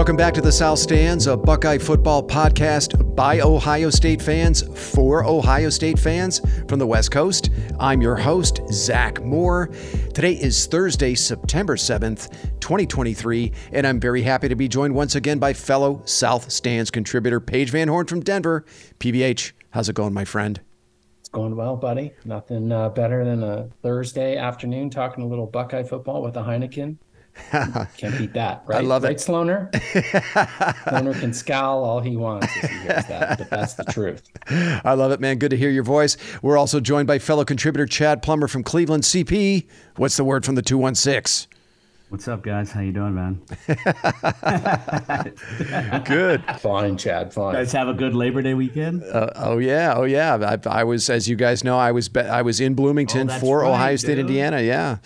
Welcome back to the South Stands, a Buckeye football podcast by Ohio State fans for Ohio State fans from the West Coast. I'm your host, Zach Moore. Today is Thursday, September 7th, 2023, and I'm very happy to be joined once again by fellow South Stands contributor Paige Van Horn from Denver. PVH, how's it going, my friend? It's going well, buddy. Nothing uh, better than a Thursday afternoon talking a little Buckeye football with a Heineken. Can't beat that, right? I love right, it. Sloaner? Sloaner can scowl all he wants if he hears that, but that's the truth. I love it, man. Good to hear your voice. We're also joined by fellow contributor Chad Plummer from Cleveland CP. What's the word from the 216? What's up, guys? How you doing, man? Good. Fine, Chad, fine. guys have a good Labor Day weekend. Uh, oh yeah, oh yeah. I, I was, as you guys know, I was be- I was in Bloomington Oh, for right, Ohio State, dude. Indiana. Yeah,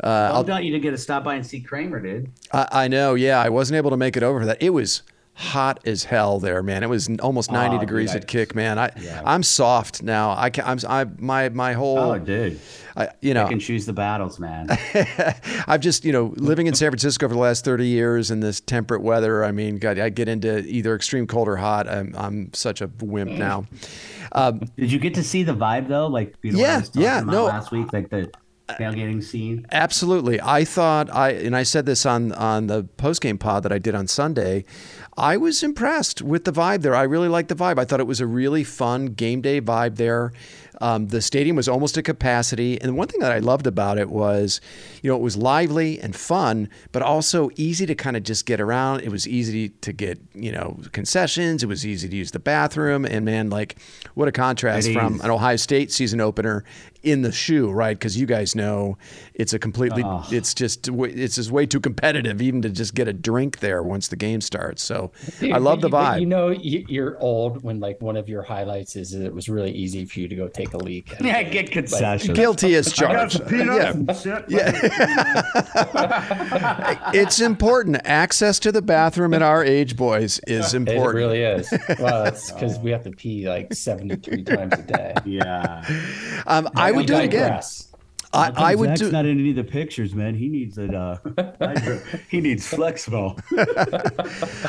I thought doubt you to get a stop by and see Kramer, dude. I, I know. Yeah, I wasn't able to make it over for that. It was hot as hell there, man. It was almost 90 Oh, degrees dude, at kick, man. I yeah. I'm soft now. I can, I'm I my my whole Oh, dude. I, you know I can choose the battles, man. I've just, you know, living in San Francisco for the last 30 years in this temperate weather. I mean, God, I get into either extreme cold or hot. I'm, I'm such a wimp now. Um, did you get to see the vibe though? Like, you know, Yeah, I was talking yeah, no. last week, like the tailgating scene. Absolutely. I thought I and I said this on on the post game pod that I did on Sunday. I was impressed with the vibe there. I really liked the vibe. I thought it was a really fun game day vibe there. Um, the stadium was almost at capacity, and one thing that I loved about it was, you know, it was lively and fun, but also easy to kind of just get around. It was easy to get, you know, concessions. It was easy to use the bathroom, and man, like, what a contrast from an Ohio State season opener in the shoe, right? Because you guys know it's a completely, it's just, it's just way too competitive even to just get a drink there once the game starts. So I love the But you- vibe. You know, you- you're old when like one of your highlights is that it was really easy for you to go take a leak. at Yeah, get concessions. Guilty as charged. Yeah. yeah. it's important. Access to the bathroom at our age, boys, is important. It really is. Well, that's because we have to pee like 73 times a day. Yeah. um, I would do it again. digress. I, I would Zach's do. not in any of the pictures, man. He needs it. Uh, he needs flexible.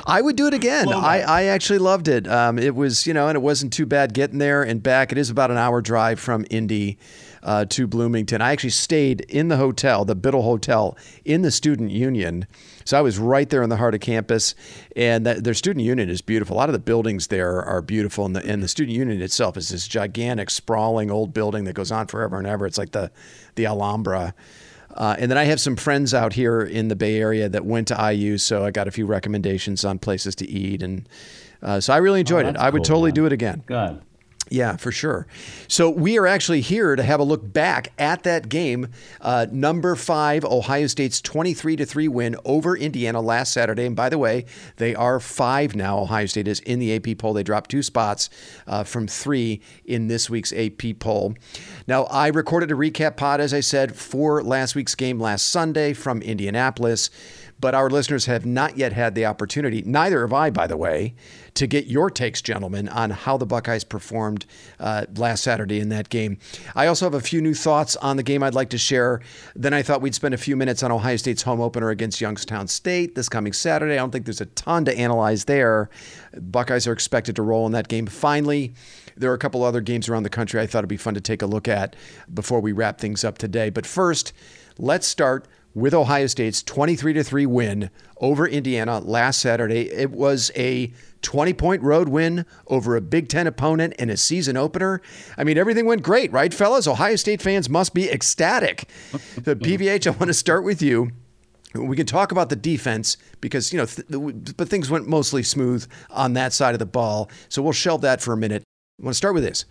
I would do it again. I. I actually loved it. Um, it was, you know, and it wasn't too bad getting there and back. It is about an hour drive from Indy uh, to Bloomington. I actually stayed in the hotel, the Biddle Hotel, in the Student Union. So I was right there in the heart of campus, and that, their student union is beautiful. A lot of the buildings there are beautiful, and the, and the student union itself is this gigantic, sprawling old building that goes on forever and ever. It's like the the Alhambra. Uh, and then I have some friends out here in the Bay Area that went to IU, so I got a few recommendations on places to eat, and uh, so I really enjoyed it. that's I would cool, totally man. do it again. Good. Yeah, for sure. So we are actually here to have a look back at that game. Uh, number five, Ohio State's 23 to 3 win over Indiana last Saturday. And by the way, they are five now. Ohio State is in the AP poll. They dropped two spots uh, from three in this week's AP poll. Now, I recorded a recap pod, as I said, for last week's game last Sunday from Indianapolis but our listeners have not yet had the opportunity, neither have I, by the way, to get your takes, gentlemen, on how the Buckeyes performed uh, last Saturday in that game. I also have a few new thoughts on the game I'd like to share. Then I thought we'd spend a few minutes on Ohio State's home opener against Youngstown State this coming Saturday. I don't think there's a ton to analyze there. Buckeyes are expected to roll in that game. Finally, there are a couple other games around the country I thought it'd be fun to take a look at before we wrap things up today. But first, let's start with Ohio State's 23 to 3 win over Indiana last Saturday. It was a 20 point road win over a Big Ten opponent in a season opener. I mean, everything went great, right, fellas? Ohio State fans must be ecstatic. the PVH, I want to start with you. We can talk about the defense because, you know, th- but things went mostly smooth on that side of the ball. So we'll shelve that for a minute. I want to start with this.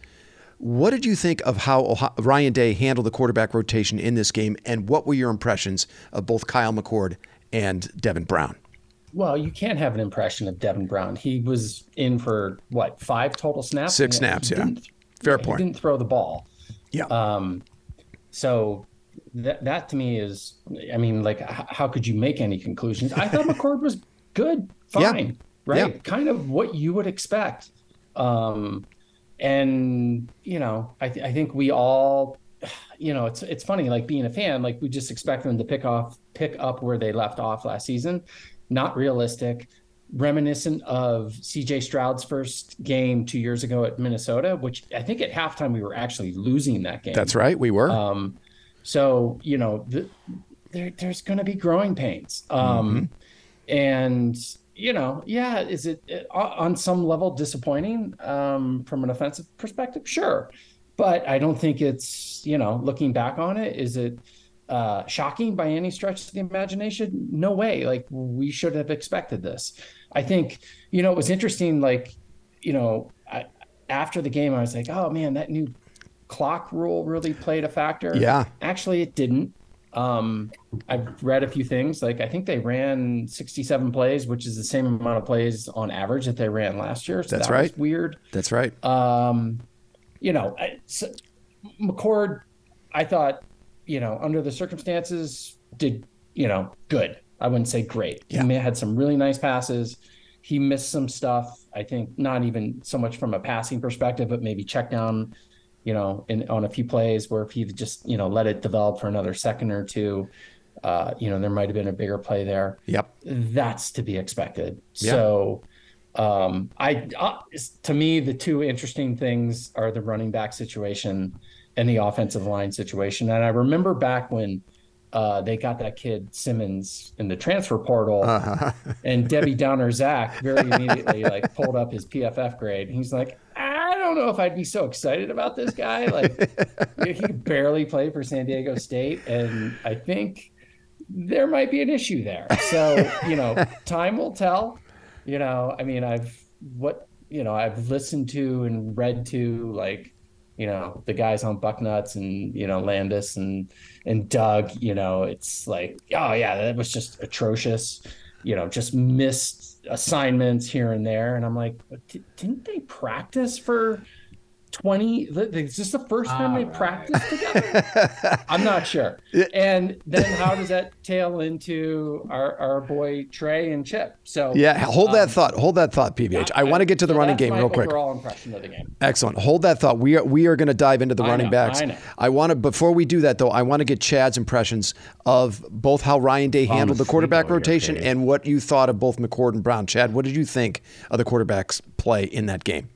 What did you think of how Ohio- Ryan Day handled the quarterback rotation in this game, and what were your impressions of both Kyle McCord and Devin Brown? Well, you can't have an impression of Devin Brown. He was in for what five total snaps? Six snaps, yeah. Fair he point. didn't throw the ball. Yeah. Um, so that that to me is, I mean, like, h- how could you make any conclusions? I thought McCord was good, Yeah. fine, right? Yeah. Kind of what you would expect. Um, and you know, I th- I think we all, you know, it's it's funny, like being a fan, like we just expect them to pick off pick up where they left off last season. Not realistic. reminiscent of CJ Stroud's first game two years ago at Minnesota, which I think at halftime we were actually losing that game. That's right, we were. Um, so you know, the, there, there's going to be growing pains, um, mm-hmm. and you know, yeah, is it on some level disappointing um, from an offensive perspective? Sure, but I don't think it's you know, looking back on it, is it uh, shocking by any stretch of the imagination? No way. Like we should have expected this. I think you know it was interesting. Like you know, I, after the game, I was like, oh man, that new clock rule really played a factor. Yeah. Actually, it didn't. Um, I've read a few things. Like I think they ran 67 plays, which is the same amount of plays on average that they ran last year. So That's that right. weird. That's right. Um, you know, I, so McCord, I thought, you know, under the circumstances, did you know good. I wouldn't say great. Yeah. He had some really nice passes. He missed some stuff. I think not even so much from a passing perspective, but maybe check down you know, in on a few plays where if he just, you know, let it develop for another second or two, uh, you know, there might have been a bigger play there. Yep. That's to be expected. Yep. So um, I, uh, to me, the two interesting things are the running back situation and the offensive line situation. And I remember back when uh, they got that kid Simmons in the transfer portal, uh-huh. and Debbie Downer Zach very immediately like pulled up his PFF grade. He's like, I don't know if I'd be so excited about this guy. Like he barely played for San Diego State, and I think there might be an issue there. So you know, time will tell. You know, I mean, I've what you know, I've listened to and read to like you know the guys on Bucknuts and you know Landis and and Doug. You know, it's like, oh yeah, that was just atrocious. You know, just missed assignments here and there, and I'm like, didn't they practice for 20 is this the first time All they right. practiced together? I'm not sure. And then how does that tail into our, our boy trey and chip? So yeah hold um, that thought hold that thought pbh i, I want to get to the running game real quick. overall impression of the game. Excellent. Hold that thought. We are we are going to dive into the I running know, backs. I, I want to before we do that though i want to get chad's impressions of both how ryan day handled the quarterback rotation and what you thought of both mccord and brown. Chad what did you think of the quarterbacks play in that game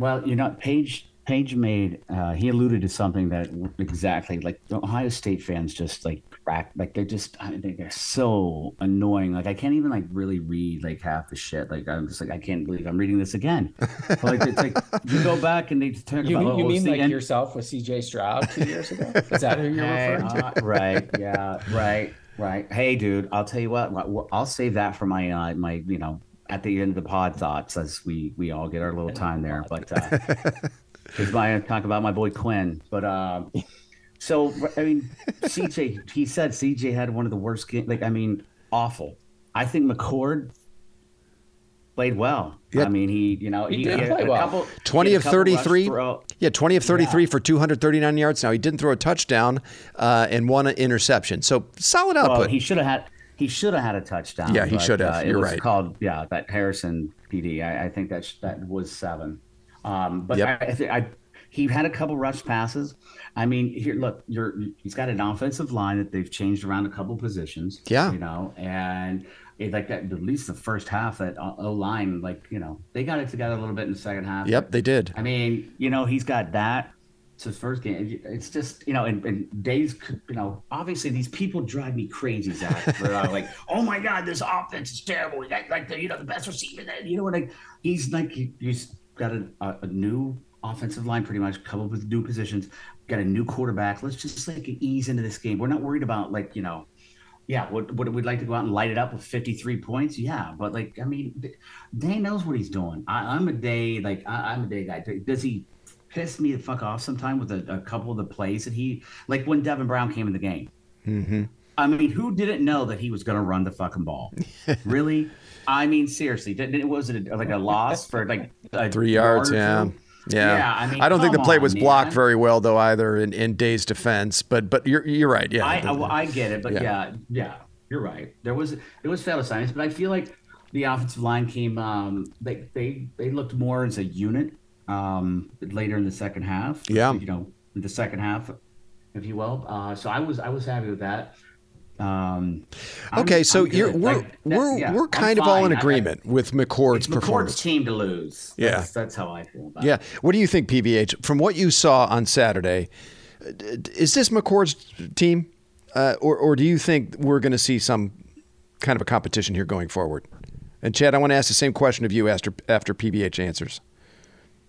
well, you know, Paige Paige made uh, he alluded to something that exactly like the Ohio State fans just like crack like they're just I think they're so annoying. Like I can't even like really read like half the shit. Like I'm just like I can't believe I'm reading this again. But, like it's like you go back and they talk you, about you oh, mean like end- yourself with C.J. Stroud two years ago? Is that who you're hey, referring to? Uh, right. Yeah. Right. Right. Hey, dude. I'll tell you what. I'll save that for my uh, my you know at the end of the pod thoughts as we we all get our little time there. But because uh, I talk about my boy Quinn, but uh, so I mean, CJ, he said CJ had one of the worst games. Like I mean, awful. I think McCord played well. Yep. I mean, he, you know, he, he did play well. Couple, 20 of 33. Yeah, 20 of 33 yeah. for 239 yards. Now, he didn't throw a touchdown uh, and one interception. So solid output. Well, he should have had he should have had a touchdown. Yeah, he should have. Uh, You're right. Called yeah, that Harrison PD. I, I think that sh- that was seven. Um, but yep. I, I, I, he had a couple rush passes. I mean, here, look, you're he's got an offensive line that they've changed around a couple positions. Yeah, you know, and it, like that, at least the first half, that O line, like you know, they got it together a little bit in the second half. Yep, they did. I mean, you know, he's got that it's his first game. It's just you know, and, and days, you know, obviously these people drive me crazy, Zach. Like, oh my god, this offense is terrible. We got like the you know the best receiver. That, you know what? Like he's like he, he's got a, a, new offensive line, pretty much coupled with new positions. Got a new quarterback. Let's just like ease into this game. We're not worried about like you know yeah, would, would we'd like to go out and light it up with 53 points? Yeah, but like, I mean, Day knows what he's doing. I, am a Day, like, I, am a Day guy. Does he pissed me the fuck off sometime with a, a, couple of the plays that he like when Devin Brown came in the game. Mm-hmm. I mean, who didn't know that he was going to run the fucking ball? really? I mean, seriously, did, was it like a loss for like three yards? Yeah. Yeah. yeah, I mean, I don't think the play was blocked man. very well though either in, in Day's defense. But but you're you're right. Yeah, I, I, I get it, but yeah. yeah. yeah, you're right. There was it was failed science, but I feel like the offensive line came. Um, they they they looked more as a unit um, later in the second half. Yeah, you know, the second half, if you will. Uh, so I was I was happy with that. Um, okay, I'm, so I'm you're, we're like, we're yeah, we're I'm kind of all in fine. I- agreement with McCord's It's McCord's team to lose. Yeah. That's, that's how I feel about Yeah. it. What do you think, PVH? From what you saw on Saturday, is this McCord's team, uh, or or do you think we're going to see some kind of a competition here going forward? And Chad, I want to ask the same question of you after after PVH answers.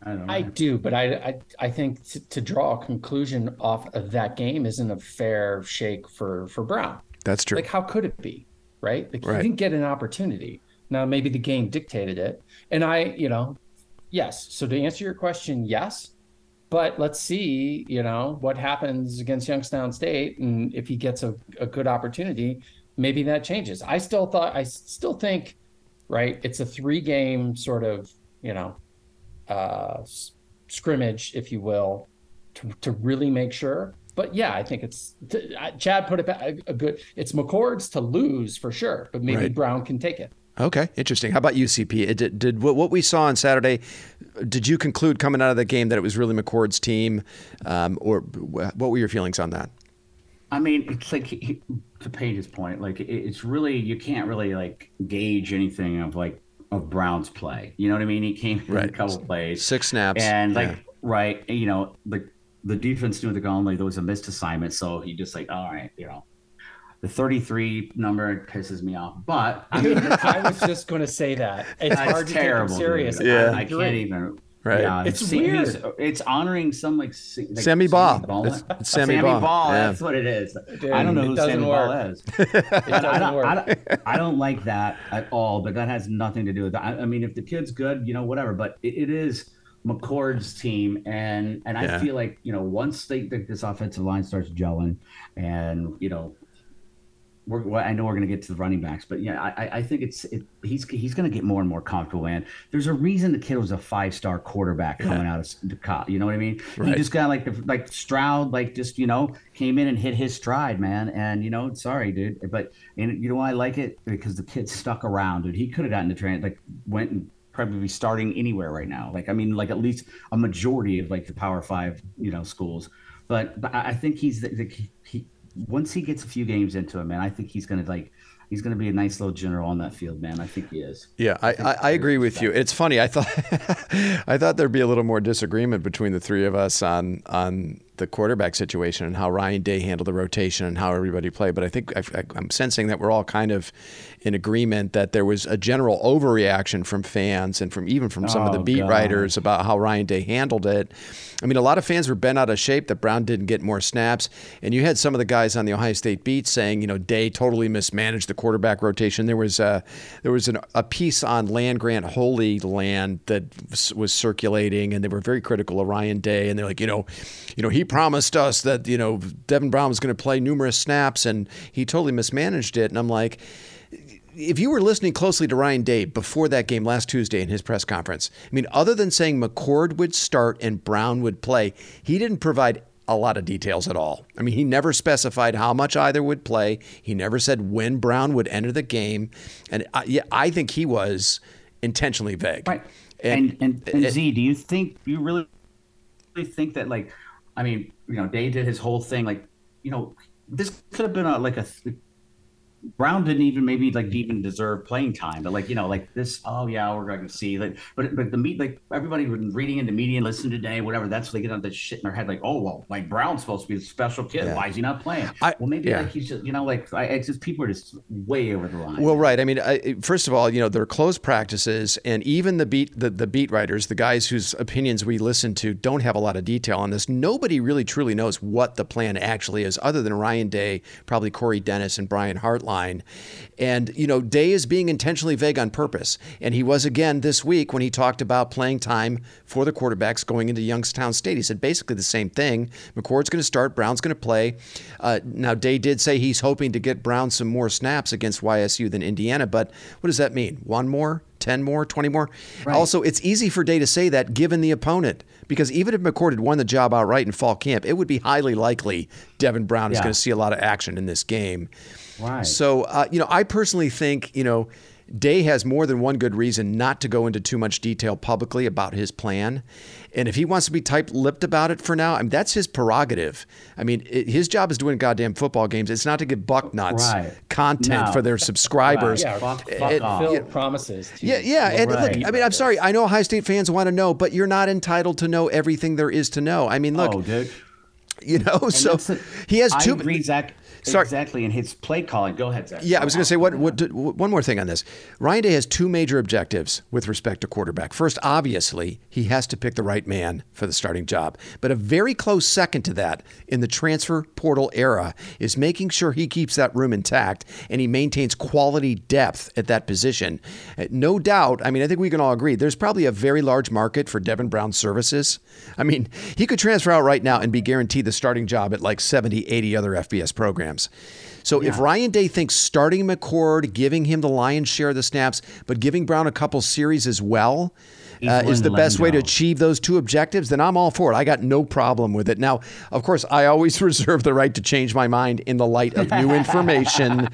I don't. I do, but I I, I think to, to draw a conclusion off of that game isn't a fair shake for for Brown. That's true. Like, how could it be? Right? Like, Right. he didn't get an opportunity. Now, maybe the game dictated it. And I, you know, yes. So to answer your question, yes. But let's see, you know, what happens against Youngstown State. And if he gets a, a good opportunity, maybe that changes. I still thought, I still think, right, it's a three game sort of, you know, uh, scrimmage, if you will, to, to really make sure. But yeah, I think it's t- uh, Chad put it back a, a good. It's McCord's to lose for sure, but maybe Right. Brown can take it. Okay, interesting. How about UCP? It did, did what, what we saw on Saturday? Did you conclude coming out of the game that it was really McCord's team, um, or what were your feelings on that? I mean, it's like he, to Paige's point, like it, it's really you can't really like gauge anything of like of Brown's play. You know what I mean? He came in Right. a couple plays, Six snaps, and like yeah. right, you know, like the defense knew the going like there was a missed assignment, so he just like, all right, you know, the thirty-three number pisses me off, but I mean, I was just going to say that it's hard to terrible. take him serious. dude. Yeah. I, I can't even. Right. Yeah, It's see, he's- weird. It's honoring some like, si- like Sammy Baugh. Ball. It's- it's Sammy Sammy, Baugh. Ball. Yeah. That's what it is. Dude, I don't know it who Sammy work. Ball is. It I, don't, work. I, don't, I don't like that at all, but that has nothing to do with that. I, I mean, if the kid's good, you know, whatever. But it, it is McCord's team, and and I feel like you know once they, this offensive line starts gelling, and you know. We're, well, I know we're going to get to the running backs, but yeah, I, I- think it's it, he's he's going to get more and more comfortable. And there's a reason the kid was a five star quarterback coming out of the cop. You know what I mean? Right. He just got like the, like Stroud, like just you know came in and hit his stride, man. And you know, sorry, dude, but and you know why I like it because the kid stuck around, dude. He could have gotten the train, like went and probably be starting anywhere right now. Like I mean, like at least a majority of like the Power Five, you know, schools. But but I I think he's the, the he once he gets a few games into it, man. I think he's gonna like he's gonna be a nice little general on that field, man. I think he is. Yeah, I, I, I agree with you. It's funny. I thought I thought there'd be a little more disagreement between the three of us on on the quarterback situation and how Ryan Day handled the rotation and how everybody played. But I think I, I, I'm sensing that we're all kind of in agreement that there was a general overreaction from fans and from even from some of the Oh, beat God. writers about how Ryan Day handled it. I mean, a lot of fans were bent out of shape that Brown didn't get more snaps, and you had some of the guys on the Ohio State beat saying, you know, Day totally mismanaged the quarterback rotation. There was a there was an, a piece on Land Grant Holy Land that was, was circulating, and they were very critical of Ryan Day, and they're like, you know, you know, he promised us that you know Devin Brown was going to play numerous snaps, and he totally mismanaged it, and I'm like if you were listening closely to Ryan Day before that game last Tuesday in his press conference, I mean, other than saying McCord would start and Brown would play, he didn't provide a lot of details at all. I mean, he never specified how much either would play. He never said when Brown would enter the game, and I, yeah, I think he was intentionally vague. Right. And and, and, Z, do you think you really, really think that like, I mean, you know, Day did his whole thing like, you know, this could have been a like a. Brown didn't even maybe like even deserve playing time, but like you know, like this. Oh yeah, we're going to see. Like, but but the meat like everybody reading in the media and listening today, whatever. That's what they get on that shit in their head. Like, oh well, like Brown's supposed to be a special kid. Yeah. Why is he not playing? I- well, maybe yeah. like he's just you know like I, it's just people are just way over the line. Well, right. I mean, I, first of all, you know, there are closed practices, and even the beat the, the beat writers, the guys whose opinions we listen to, don't have a lot of detail on this. Nobody really truly knows what the plan actually is, other than Ryan Day, probably Corey Dennis, and Brian Hartline. And you know, Day is being intentionally vague on purpose, and he was again this week when he talked about playing time for the quarterbacks going into Youngstown State. He said basically the same thing. McCord's going to start, Brown's going to play. Uh, now, Day did say he's hoping to get Brown some more snaps against YSU than Indiana, but what does that mean? One more? 10 more, 20 more. Also, it's easy for Day to say that given the opponent, because even if McCord had won the job outright in fall camp, it would be highly likely Devin Brown is going to see a lot of action in this game. Right. So, uh, you know, I personally think, you know, Day has more than one good reason not to go into too much detail publicly about his plan. And if he wants to be tight lipped about it for now, I mean, that's his prerogative. I mean, it, his job is doing goddamn football games. It's not to give Bucknuts Right. content No. for their subscribers. Yeah, Fuck- it- fuck it- off. Phil promises. To Yeah, yeah, and Right. look, I mean, I'm sorry. I know Ohio State fans want to know, but you're not entitled to know everything there is to know. I mean, look, oh, dude. you know, so that's the- he has I two. agree, Zach. Sorry. Exactly, and his play calling. Go ahead, Zach. Yeah, I was going to say what, what, one more thing on this. Ryan Day has two major objectives with respect to quarterback. First, obviously, he has to pick the right man for the starting job. But a very close second to that in the transfer portal era is making sure he keeps that room intact and he maintains quality depth at that position. Uh, No doubt, I mean, I think we can all agree there's probably a very large market for Devin Brown's services. I mean, he could transfer out right now and be guaranteed the starting job at like 70, 80 other FBS programs. So if Ryan Day thinks starting McCord, giving him the lion's share of the snaps, but giving Brown a couple series as well, uh, is the best way to achieve those two objectives, then I'm all for it. I got no problem with it. Now, of course, I always reserve the right to change my mind in the light of new information.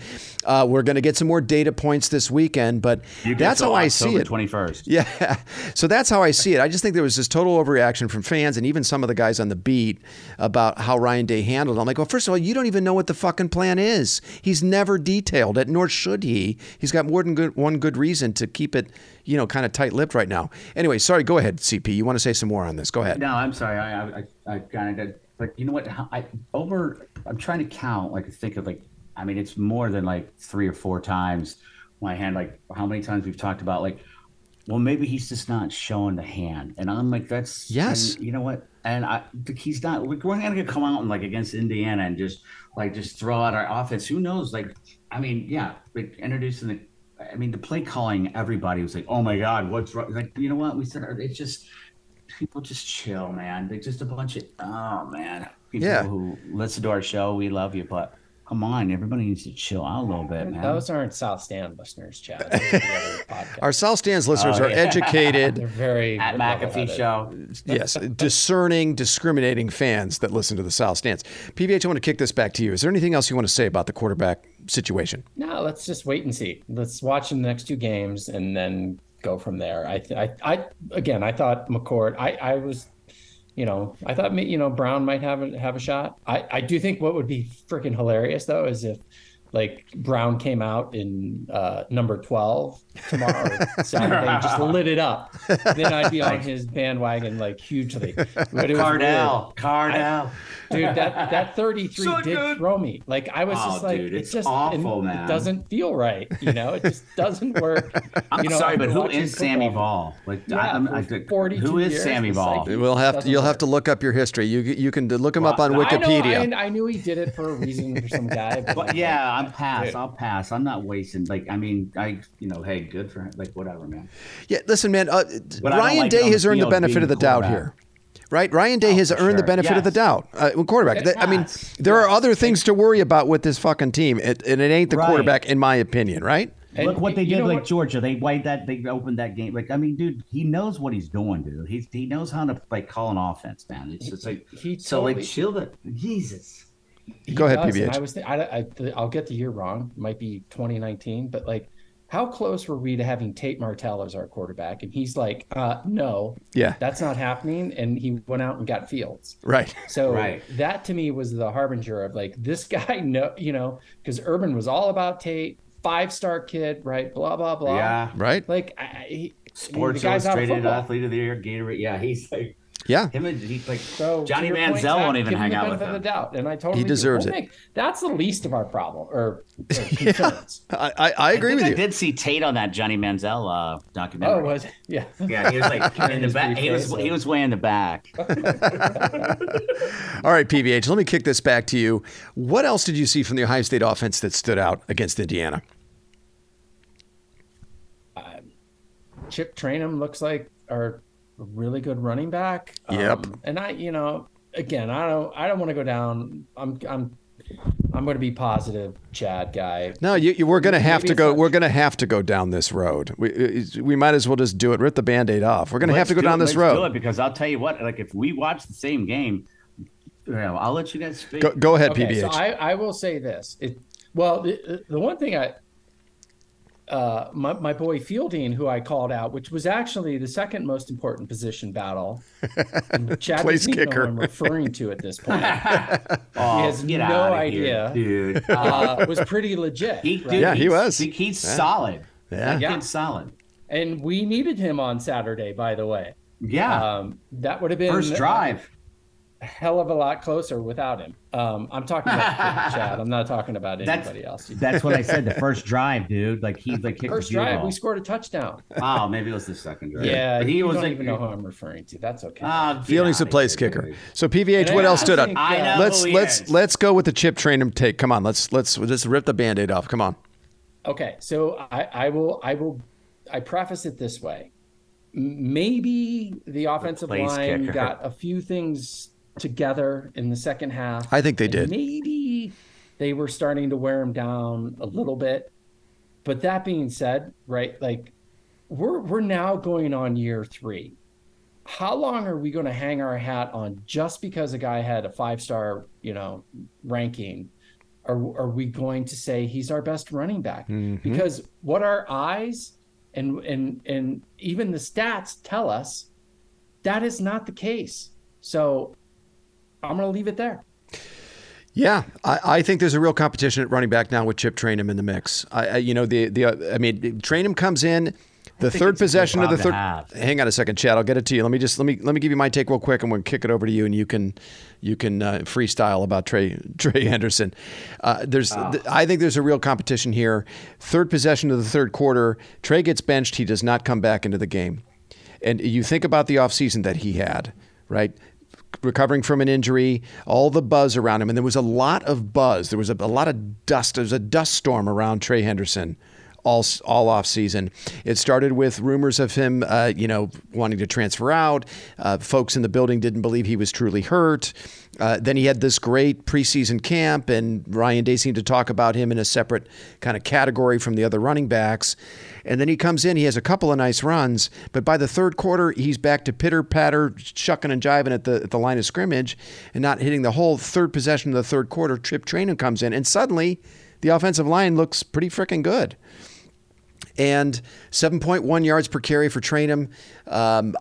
Uh, we're going to get some more data points this weekend, but that's how I see it. 21st. Yeah. So that's how I see it. I just think there was this total overreaction from fans and even some of the guys on the beat about how Ryan Day handled it. I'm like, well, first of all, you don't even know what the fucking plan is. He's never detailed it, nor should he. He's got more than good, one good reason to keep it, you know, kind of tight lipped right now. Anyway, sorry, go ahead, CP. You want to say some more on this? Go ahead. No, I'm sorry. I I, I, I kind of did. But you know what? I over. I'm trying to count. Like think of like. I mean, it's more than like three or four times. My hand. Like how many times we've talked about like. Well, maybe he's just not showing the hand, and I'm like, that's Yes. and you know what? And I, he's not. We're going to come out and like against Indiana and just like just throw out our offense. Who knows? Like, I mean, yeah, like introducing the. I mean, the play calling. Everybody was like, "Oh my God, what's wrong?" Like, you know what? We said it's just people just chill, man. They're just a bunch of oh man. People Yeah. who listen to our show, we love you, but come on, everybody needs to chill out a little bit, man. Those aren't South Stand listeners, Chad. Those are the other podcast. Our South Stands listeners Oh, are yeah. educated, They're very At. McAfee show. yes, discerning, discriminating fans that listen to the South Stands. PBH, I want to kick this back to you. Is there anything else you want to say about the quarterback situation? No, let's just wait and see. Let's watch in the next two games and then go from there. I, th- I, I again, I thought McCord. I, I was, you know, I thought you know Brown might have a, have a shot. I, I do think what would be freaking hilarious though is if like Brown came out in uh, number twelve tomorrow Saturday, just lit it up. Then I'd be on his bandwagon like hugely. But it was weird. Cardale. Cardale. dude that that 33 So did good. throw me like i was Oh, just like dude, it's it's just awful, it, man. it doesn't feel right you know it just doesn't work I'm you know, sorry, but been who Sammy football. Ball? Like, Yeah, I, I'm, for I, think- 42 who is years, Sammy it's Ball? like- We'll have to, you'll have to look up your history. You you can look him up on Wikipedia. I, know, I, I knew he did it for a reason for some guy but, But yeah, I'm pass. Dude. I'll pass. I'm not wasting. Like, I mean, I, you know, hey, good for him. Like, whatever, man. Yeah, listen, man. Uh, But I don't Ryan like Day has earned the benefit of the the doubt here, right? Ryan Day has for earned the sure. benefit of the doubt. Uh, quarterback. Th- I mean, Yes. there are other things to worry about with this fucking team, it, and it ain't the Right. quarterback, in my opinion, right? And Look what they did, know like what? Georgia. They wiped that. They opened that game. Like, I mean, dude, he knows what he's doing, dude. He's he knows how to like call an offense, man. It's just like He so like chill the Jesus. He Go ahead, does, PBH. I was th- I, I, I'll get the year wrong. It might be 2019, but like, how close were we to having Tate Martell as our quarterback? And he's like, uh, no, Yeah. that's not happening. And he went out and got Fields. Right. So Right. that to me was the harbinger of like this guy, no, you know, because Urban was all about Tate, five star kid, right? Blah blah blah. Yeah. Right. Like I, I- he, Sports the guy's out of Illustrated. Athlete of the Year, Gatorade. Yeah, he's like Yeah. him and he's like So Johnny your point, won't even hang out with benefit of him. the doubt, and I totally He deserves We'll it. make- That's the least of our problem or, or concerns. I, I, I agree I with think you. I did see Tate on that Johnny Manziel uh, Oh, documentary. was it? yeah. Yeah, he was like in the back. He was he was way in the back. All right, PVH, let me kick this back to you. What else did you see from the Ohio State offense that stood out against Indiana? Chip Trayanum looks like our really good running back. Yep. Um, and I, you know, again, I don't, I don't want to go down. I'm, I'm, I'm going to be positive, Chad guy. No, you, you, we're going to have Maybe to go. We're going to have to go down this road. We we might as well just do it. Rip the band-aid off. We're going to have to go do down it, this let's Do road. it because I'll tell you what. Like if we watch the same game, you know, I'll let you guys speak. Go, go ahead, Okay, PBH. so I, I will say this. It, well, the, the one thing I, uh, my, my boy Fielding, who I called out, which was actually the second most important position battle. Chad Place doesn't even know kicker. I'm referring to at this point. Oh, he has get no outta here, idea. dude. Uh, was pretty legit. He, right? dude, Yeah, he he's- was. he- he's Yeah. solid. Yeah. That Yeah. kid's solid. and we needed him on Saturday, by the way. Yeah. Um, that would have been First drive. A hell of a lot closer without him. Um, I'm talking about Chad. I'm not talking about That's- anybody else. That's what I said. The first drive, dude. Like he like kicked First the drive, goal. we scored a touchdown. Oh, maybe it was the second drive. Yeah, But he you was don't like, even know who I'm referring to. That's okay. Get Fielding's the place here, kicker. dude. So PVH, And what I else stood out? think, I uh, know. Let's let's is. let's go with the Chip Trayanum take. Come on, let's let's just rip the band-aid off. Come on. Okay, so I, I will I will I preface it this way. Maybe the offensive place line kicker. got a few things together in the second half. I think they did. Maybe they were starting to wear him down a little bit. But that being said, right, like we're we're now going on year three. How long are we going to hang our hat on just because a guy had a five star, you know, ranking? Are, are we going to say he's our best running back? Mm-hmm. Because what our eyes and and and even the stats tell us that is not the case. So I'm going to leave it there. Yeah, I, I think there's a real competition at running back now with Chip Trayanum in the mix. I, I you know the the uh, I mean Trayanum comes in. The third it's a good possession of the third. Hang on a second, Chad. I'll get it to you. Let me just let me let me give you my take real quick, and we'll kick it over to you, and you can you can uh, freestyle about Trey Trey Henderson. Uh, there's th- I think there's a real competition here. Third possession of the third quarter, Trey gets benched. He does not come back into the game, and you think about the offseason that he had, right? Recovering from an injury, all the buzz around him, and there was a lot of buzz. There was a, a lot of dust. There was a dust storm around Trey Henderson all all off season. It started with rumors of him, uh, you know, wanting to transfer out. Uh, folks in the building didn't believe he was truly hurt. Uh, then he had this great preseason camp, and Ryan Day seemed to talk about him in a separate kind of category from the other running backs. And then he comes in, he has a couple of nice runs, but by the third quarter, he's back to pitter patter, shucking and jiving at the at the line of scrimmage, and not hitting the whole third possession of the third quarter. Chip Trayanum comes in, and suddenly, the offensive line looks pretty freaking good and 7.1 yards per carry for Trayanum. Um,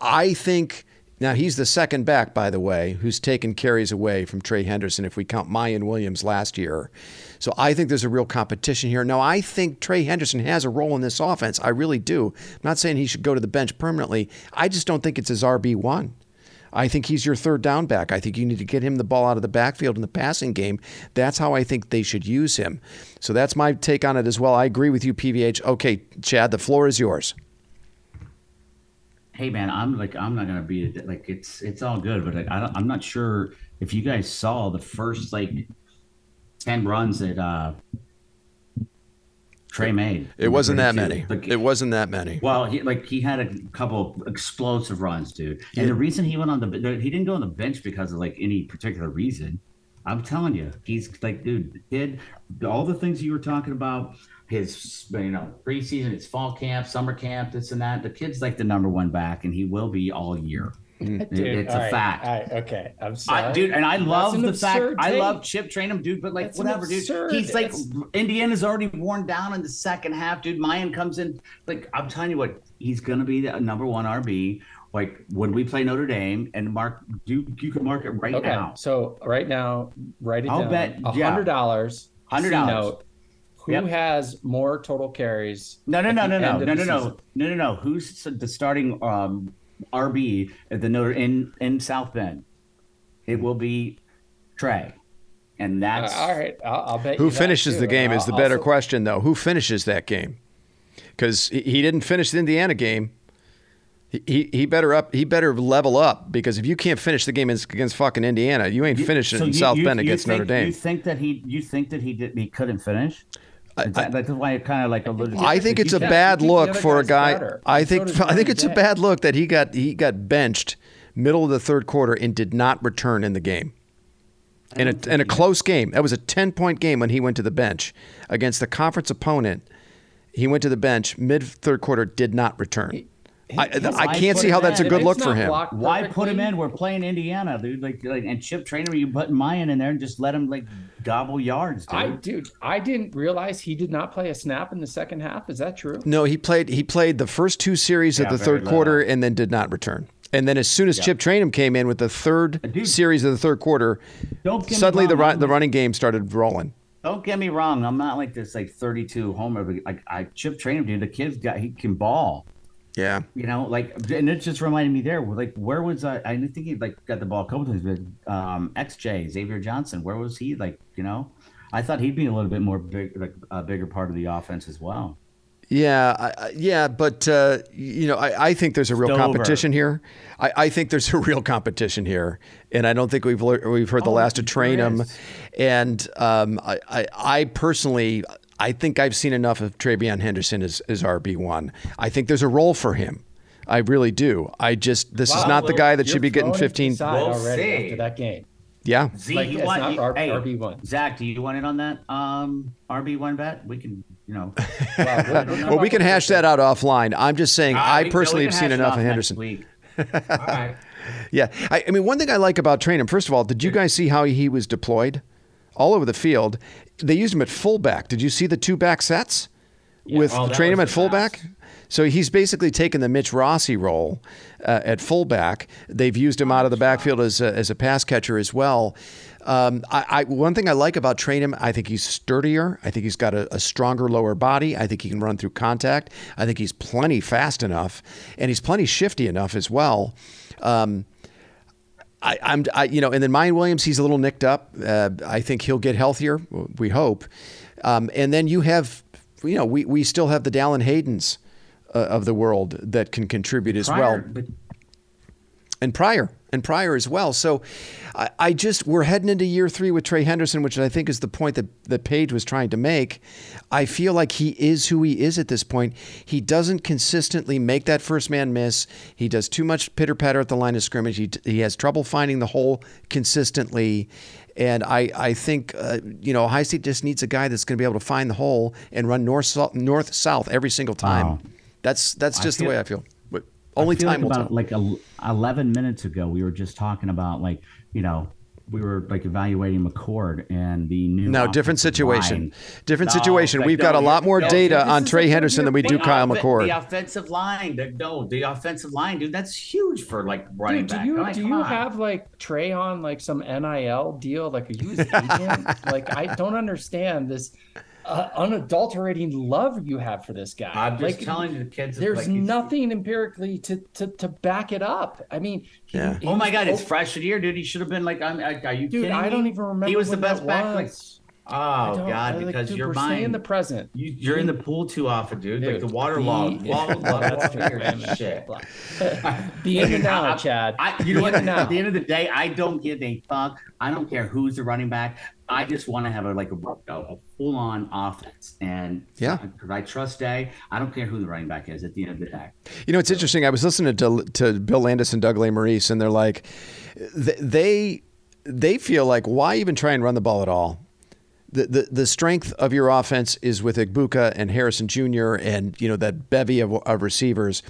I think now he's the second back, by the way, who's taken carries away from Trey Henderson if we count Miyan Williams last year. So I think there's a real competition here. Now I think Trey Henderson has a role in this offense. I really do. I'm not saying he should go to the bench permanently. I just don't think it's his RB one. I think he's your third down back. I think you need to get him the ball out of the backfield in the passing game. That's how I think they should use him. So that's my take on it as well. I agree with you, PVH. Okay, Chad, the floor is yours. Hey man, I'm like I'm not gonna beat it. Like it's it's all good, but like, I don't, I'm not sure if you guys saw the first like ten runs that uh Trey made. It wasn't that many. Like, It wasn't that many. Well, he like he had a couple explosive runs, dude. And the reason he went on the he didn't go on the bench because of like any particular reason. I'm telling you, he's like, dude, kid, all the things you were talking about, his you know preseason, his fall camp, summer camp, this and that. The kid's like the number one back, and he will be all year. Mm-hmm. It- it's a right, fact. all right, okay, I'm sorry, I, dude, and I love an the fact absurd I love Chip Trayanum, dude. But like That's whatever, dude. He's like it's- Indiana's already worn down in the second half, dude. Miyan comes in, like I'm telling you what, he's gonna be the number one RB. Like when we play Notre Dame, and Mark, you you can mark it right Okay, now. so right now, write it I'll down. bet- A yeah. hundred dollars. $100. note. Who Yep. has more total carries? No, no, no, no, no, no, no, no, no, no, no. Who's the starting um, RB at the Notre in in South Bend? It will be Trey, and Uh, that's all right, I'll, I'll bet. Who you that, finishes too. the game And is the I'll better also- question, though. Who finishes that game? Because he he didn't finish the Indiana game. He, he, he better up. He better level up because if you can't finish the game against against fucking Indiana, you ain't finishing So in you- South you- Bend you against think, Notre Dame. You think that he? You think that he did? He couldn't finish. That, that's why it kind of like alluded. I think it's a bad think look for a guy. better. I And so think I think it's a bad look that he got he got benched middle of the third quarter and did not return in the game. In a in a close game, that was a ten point game when he went to the bench against the conference opponent. He went to the bench mid third quarter, did not return. I, I can't see how that's a good look for him. Why put him in? We're playing Indiana, dude. Like, like and Chip Trayanum, you put Miyan in there and just let him like gobble yards, dude. I, dude, I didn't realize he did not play a snap in the second half. Is that true? No, he played. He played the first two series yeah, of the third little. quarter and then did not return. And then as soon as Chip Trayanum came in with the third uh, dude, series of the third quarter, suddenly the the running game started rolling. Don't get me wrong. I'm not like this like 32 homer. Like I Chip Trayanum, dude. The kid's got he can ball. Yeah. You know, like, and it just reminded me there, like, where was I? I think he like got the ball a couple times, but um, XJ Xavier Johnson, where was he? Like, you know, I thought he'd be a little bit more big, like a bigger part of the offense as well. Yeah, I, yeah, but uh, you know, I, I, think there's a real competition here. I, I, think there's a real competition here, and I don't think we've we've heard the oh, last to Trayanum. And um, I, I personally, I think I've seen enough of TreVeyon Henderson as, as RB1. I think there's a role for him. I really do. I just, this wow, is not well, the guy that should be getting 15. We'll already see. after that game. Yeah. Z, like, you want, you, hey, RB1. Zach, do you want it on that um, RB1 bet? We can, you know. well, well we can hash that out offline. I'm just saying, uh, I personally have seen enough of Henderson. all right. Yeah. I, I, mean, one thing I like about Trayanum, first of all, did you guys see how he was deployed? All over the field they used him at fullback. Did you see the two back sets yeah, with oh, Trayanum at fullback? So he's basically taken the Mitch Rossi role uh, at fullback. They've used him out of the backfield as a, as a pass catcher as well. Um, I, I, one thing I like about Trayanum, I think he's sturdier. I think he's got a, a, stronger lower body. I think he can run through contact. I think he's plenty fast enough, and he's plenty shifty enough as well. Um, I, am I, you know, and then Miyan Williams, he's a little nicked up. Uh, I think he'll get healthier. We hope. Um, and then you have, you know, we, we still have the Dallan Haydens uh, of the world that can contribute as well. But and Pryor and Pryor as well. So I, I, just we're heading into year three with Trey Henderson, which I think is the point that that Paige was trying to make. I feel like he is who he is at this point. He doesn't consistently make that first man miss. He does too much pitter patter at the line of scrimmage. He he has trouble finding the hole consistently. And I, I think uh, you know High State just needs a guy that's going to be able to find the hole and run north north south every single time. Wow. That's that's just feel, the way I feel. Only time like about, tell. Like a, 11 minutes ago, we were just talking about like you know we were like evaluating McCord and the new. No, different situation. Line. Different no, situation. We've got a lot more no, data on Trey Henderson than we do Kyle McCord. The offensive line, the, no, the offensive line, dude, that's huge for like running dude, do back. You, do you on. have like Trey on like some NIL deal? Like, are you his agent? like, I don't understand this uh, unadulterating love you have for this guy. I'm just like, telling the kids. There's like nothing empirically to, to to back it up. I mean, yeah. He, oh my god, it's freshman year, dude. He should have been like, I'm, are you dude? I don't even remember. He was the best back. Like, Oh God! Like, because dude, you're buying in the present. You, are in the pool too often, dude. dude like the water log. shit. Be in the now, Chad. I, you know what? At the end of the day, I don't give a fuck. I don't care who's the running back. I just want to have a like a, a full on offense, and yeah, because I trust Day. I don't care who the running back is at the end of the day. You know, it's interesting. I was listening to to Bill Landis and Doug Lesmerises, and they're like, they they feel like why even try and run the ball at all? The, the, the strength of your offense is with Egbuka and Harrison Jr. and you know that bevy of, of receivers.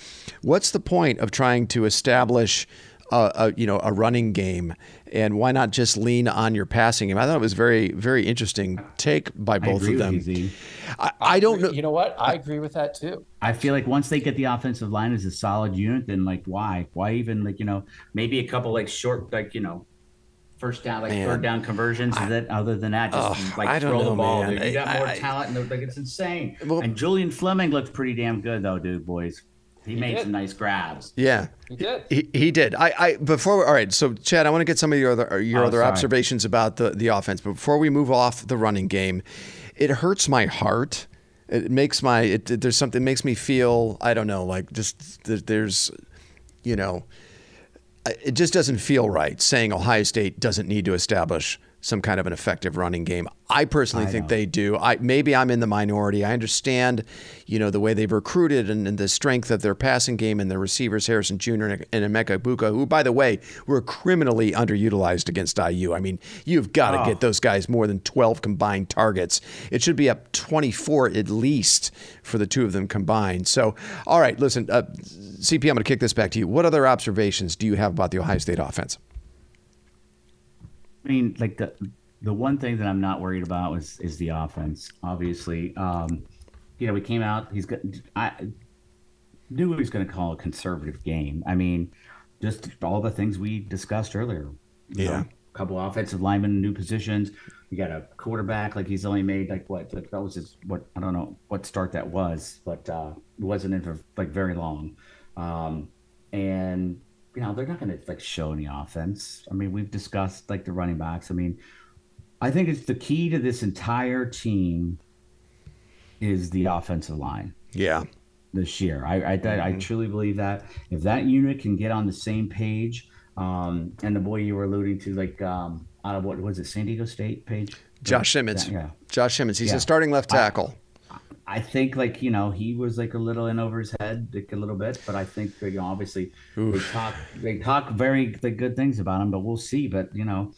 What's the point of trying to establish a, a, you know a running game and why not just lean on your passing game? I thought it was very very interesting take by both of them. You, I, I, don't know. You know what? I agree with that too. I feel like once they get the offensive line as a solid unit, then like why why even like you know maybe a couple like short like you know first down, like man. third down conversions. I, that other than that, just oh, like throw know, the ball. Dude. You got I, more I, talent, and like it's insane. Well, and Julian Fleming looked pretty damn good though, dude, boys. He, he made did. some nice grabs. Yeah, he did. He, he did. I, I before. All right, so Chad, I want to get some of your other uh, your oh, other sorry. observations about the the offense. But before we move off the running game, it hurts my heart. It makes my it, there's something makes me feel I don't know like just there's you know it just doesn't feel right saying Ohio State doesn't need to establish some kind of an effective running game. I personally I think know. they do. I maybe I'm in the minority. I understand, you know, the way they've recruited and, and the strength of their passing game and their receivers, Harrison Jr. and, and Emeka Egbuka, who, by the way, were criminally underutilized against IU. I mean, you've got to oh. get those guys more than 12 combined targets. It should be up 24 at least for the two of them combined. So, all right, listen, uh, CP, I'm going to kick this back to you. What other observations do you have about the Ohio State offense? I mean, like the the one thing that I'm not worried about is is the offense. Obviously, um, you know, we came out. He's got. I knew he was going to call a conservative game. I mean, just all the things we discussed earlier. Yeah. Know, a couple offensive linemen in new positions. You got a quarterback like he's only made like what that was his what I don't know what start that was, but uh, it wasn't in for like very long. Um, and you know, they're not going to like show any offense. I mean, we've discussed like the running backs. I mean, I think it's the key to this entire team is the offensive line. Yeah. This year, I I, mm-hmm. I truly believe that if that unit can get on the same Paige, um, and the boy you were alluding to, like um, out of what was it, San Diego State page? Josh Simmons. Yeah. Josh Simmons. He's yeah. a starting left tackle. I, I think like you know he was like a little in over his head like a little bit, but I think you know obviously Oof. they talk they talk very like, good things about him, but we'll see. But you know,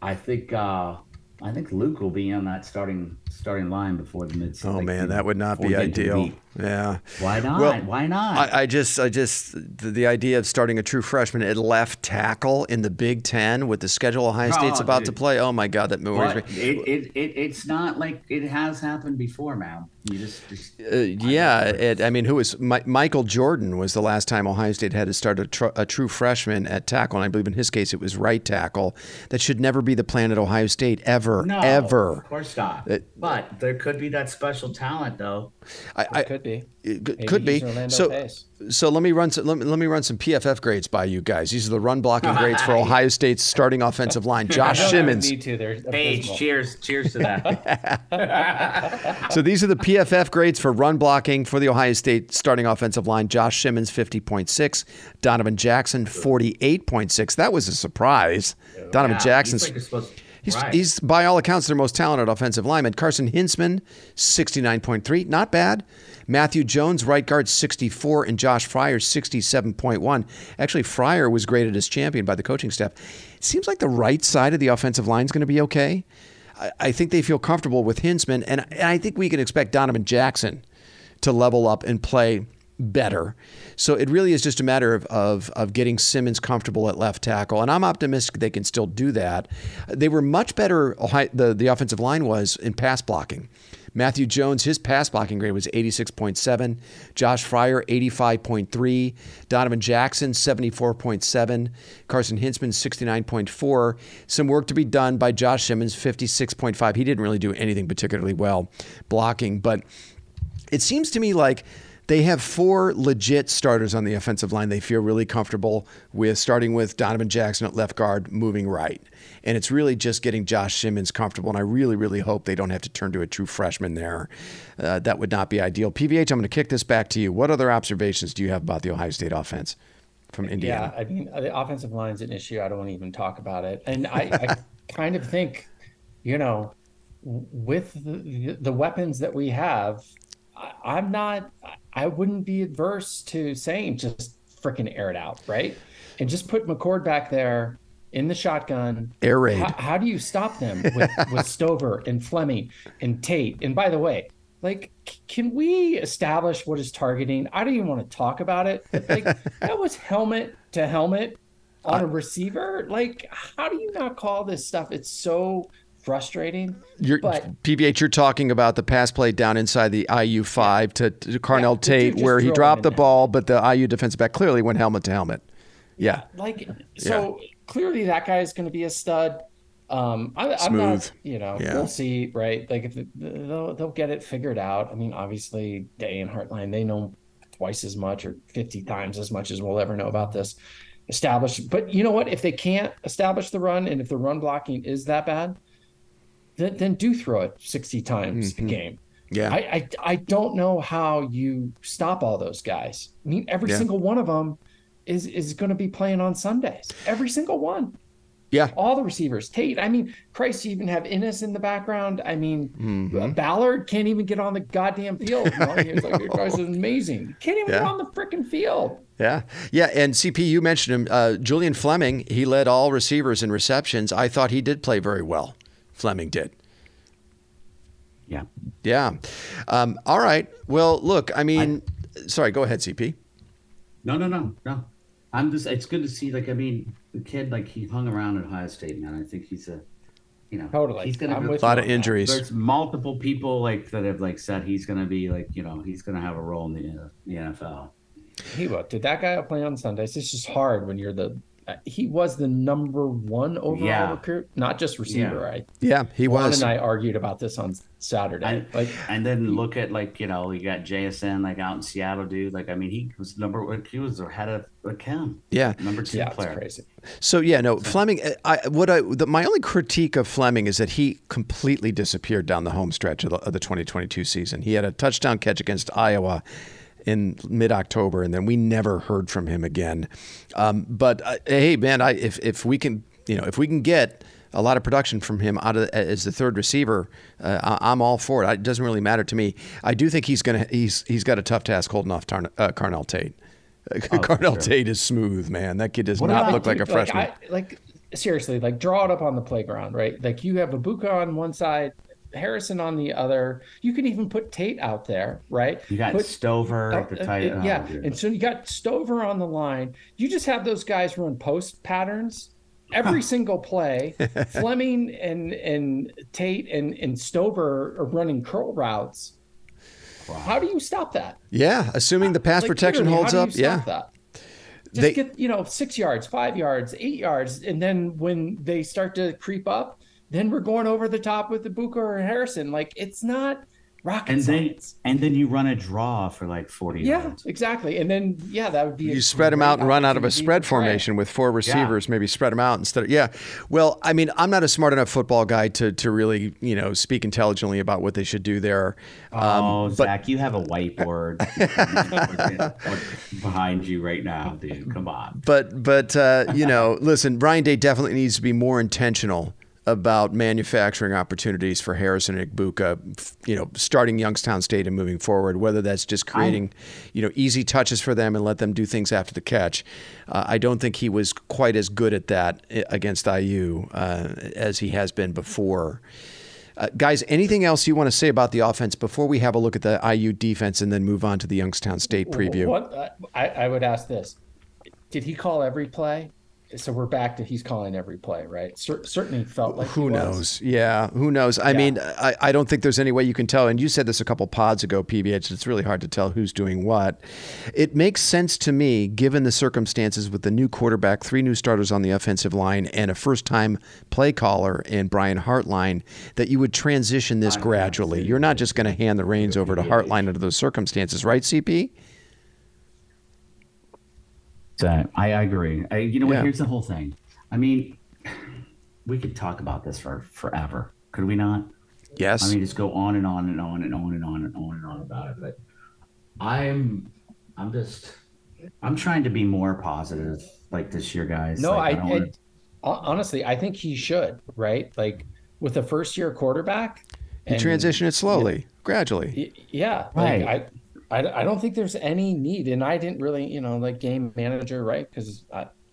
I think uh I think Luke will be on that starting starting line before the mid. Oh like, man, that would not be ideal. Yeah. Why not? Well, Why not? I, I, just, I just, the, the, idea of starting a true freshman at left tackle in the Big Ten with the schedule Ohio State's oh, about dude. to play. Oh my God, that worries me. It, it, it, it's not like it has happened before, man. You just, just uh, yeah. It, I mean, who was My, Michael Jordan was the last time Ohio State had to start a, tr- a true freshman at tackle, and I believe in his case it was right tackle. That should never be the plan at Ohio State ever, no, ever. Of course not. It, but there could be that special talent, though. I, I could be. It could be. So, Pace. so let me run some, let me, let me run some PFF grades by you guys. These are the run blocking grades for Ohio State's starting offensive line. Josh Simmons. Need to. They're Paige, cheers, cheers to that. so these are the PFF grades for run blocking for the Ohio State starting offensive line. Josh Simmons, fifty point six. Donovan Jackson, forty eight point six. That was a surprise. Donovan yeah, Jackson's. He's, right. he's, by all accounts, their most talented offensive lineman. Carson Hinzman, 69.3. Not bad. Matthew Jones, right guard, 64. And Josh Fryer, 67.1. Actually, Fryer was graded as champion by the coaching staff. It seems like the right side of the offensive line is going to be okay. I, I, think they feel comfortable with Hinzman. And, and I think we can expect Donovan Jackson to level up and play better. So it really is just a matter of, of, of, getting Simmons comfortable at left tackle. And I'm optimistic they can still do that. They were much better, the, the offensive line was in pass blocking. Matthew Jones, his pass blocking grade was 86.7. Josh Fryer, 85.3. Donovan Jackson, 74.7. Carson Hinzman, 69.4. Some work to be done by Josh Simmons, 56.5. He didn't really do anything particularly well blocking, but it seems to me like they have four legit starters on the offensive line they feel really comfortable with, starting with Donovan Jackson at left guard, moving right. And it's really just getting Josh Simmons comfortable. And I really, really hope they don't have to turn to a true freshman there. Uh, that would not be ideal. PVH, I'm going to kick this back to you. What other observations do you have about the Ohio State offense? From Indiana. Yeah, I mean, the offensive line is an issue. I don't want to even talk about it. And I, I kind of think, you know, with the, the weapons that we have, I, am not. I wouldn't be adverse to saying just freaking air it out, right? And just put McCord back there in the shotgun. Air raid. How, how do you stop them with, with Stover and Fleming and Tate? And by the way, like, can we establish what is targeting? I don't even want to talk about it. Like, that was helmet to helmet on a receiver. Like, how do you not call this stuff? It's so frustrating. You're, but, PVH, you're talking about the pass play down inside the IU five to, to Carnell yeah, Tate, where he dropped the ball, but the IU defensive back clearly went helmet to helmet. Yeah, like so yeah. clearly that guy is going to be a stud. Um, I, am not, you know, we'll see, right? Like if they'll they'll get it figured out. I mean, obviously, Day and Hartline they know twice as much or 50 times as much as we'll ever know about this establish but you know what if they can't establish the run and if the run blocking is that bad then, then do throw it 60 times mm-hmm. a game. Yeah. I, I, I don't know how you stop all those guys. I mean, every yeah. single one of them is is going to be playing on Sundays. Every single one. Yeah. All the receivers. Tate, I mean, Christ, you even have Inniss in the background. I mean, mm-hmm. Ballard can't even get on the goddamn field. You know? He's like, is amazing. Can't even yeah. get on the freaking field. Yeah. Yeah. And CP, you mentioned him. Uh, Julian Fleming, he led all receivers in receptions. I thought he did play very well. Fleming did. Yeah. Yeah. Um, all right. Well, look, I mean, I, sorry, go ahead, CP. No, no, no, no. I'm just, it's good to see, like, I mean, the kid, like, he hung around at Ohio State, man. I think he's a, you know, totally. He's gonna have a lot of injuries. There's multiple people like that have like said he's gonna be like, you know, he's gonna have a role in the, uh, the NFL. He will. Did that guy play on Sundays? It's just hard when you're the he was the number one overall yeah. recruit, not just receiver, yeah. right? Yeah, he Juan was. and I argued about this on Saturday. And, like, and then look at like you know you got JSN like out in Seattle, dude. Like I mean, he was number he was ahead of Kim. Yeah, number two yeah, player. crazy. So yeah, no. Fleming. Uh, I what I the, my only critique of Fleming is that he completely disappeared down the home stretch of the, of the 2022 season. He had a touchdown catch against Iowa in mid October, and then we never heard from him again. Um, but uh, hey, man, I, if if we can, you know, if we can get a lot of production from him out of as the third receiver, uh, I'm all for it. It doesn't really matter to me. I do think he's gonna he's he's got a tough task holding off Tarn, uh, Carnell Tate. Oh, Carnell sure. Tate is smooth, man. That kid does what not look like a freshman. Like, I, like seriously, like draw it up on the playground, right? Like you have Egbuka on one side, Harrison on the other. You can even put Tate out there, right? You got put, Stover, uh, the tight, uh, yeah, and so you got Stover on the line. You just have those guys run post patterns every single play. Fleming and and Tate and and Stover are running curl routes. Wow. How do you stop that? Yeah, assuming the pass like, protection holds up. yeah. That? Just they, get you know six yards, five yards, eight yards, and then when they start to creep up, then we're going over the top with Egbuka or Harrison. Like it's not rocket and science. Then, and then you run a draw for like 40 yeah, yards. exactly. And then, yeah, that would be. You spread them out and run out of a spread formation with four receivers, yeah. maybe spread them out instead of, yeah. Well, I mean, I'm not a smart enough football guy to, to really, you know, speak intelligently about what they should do there. Um, oh, but, Zach, you have a whiteboard behind you right now, dude. Come on. But, but, uh, you know, listen, Ryan Day definitely needs to be more intentional about manufacturing opportunities for Harrison and Egbuka, you know, starting Youngstown State and moving forward, whether that's just creating, you know, easy touches for them and let them do things after the catch. Uh, I don't think he was quite as good at that uh, against IU uh, as he has been before. Uh, guys, anything else you want to say about the offense before we have a look at the IU defense and then move on to the Youngstown State preview? What, uh, I, I would ask this: Did he call every play? So we're back to he's calling every play, right? Certainly felt like who knows? Yeah, who knows? I yeah. mean, I, I don't think there's any way you can tell. And you said this a couple pods ago, PBH. It's really hard to tell who's doing what. It makes sense to me, given the circumstances with the new quarterback, three new starters on the offensive line, and a first-time play caller in Brian Hartline, that you would transition this gradually. You're not just going to hand the reins over to Hartline under those circumstances, right, CP? I, I agree. I, you know what? Here's the whole thing. I mean, we could talk about this for forever. Could we not? Yes. I mean, just go on and on and on and on and on and on and on about it. But I'm, I'm just, I'm trying to be more positive like this year, guys. No, like, I, I, wanna... honestly, I think he should. Right, like with a first year quarterback. And, transition it slowly, gradually. Yeah, right. Like, I, I, I don't think there's any need, and I didn't really, you know, like game manager, right? Because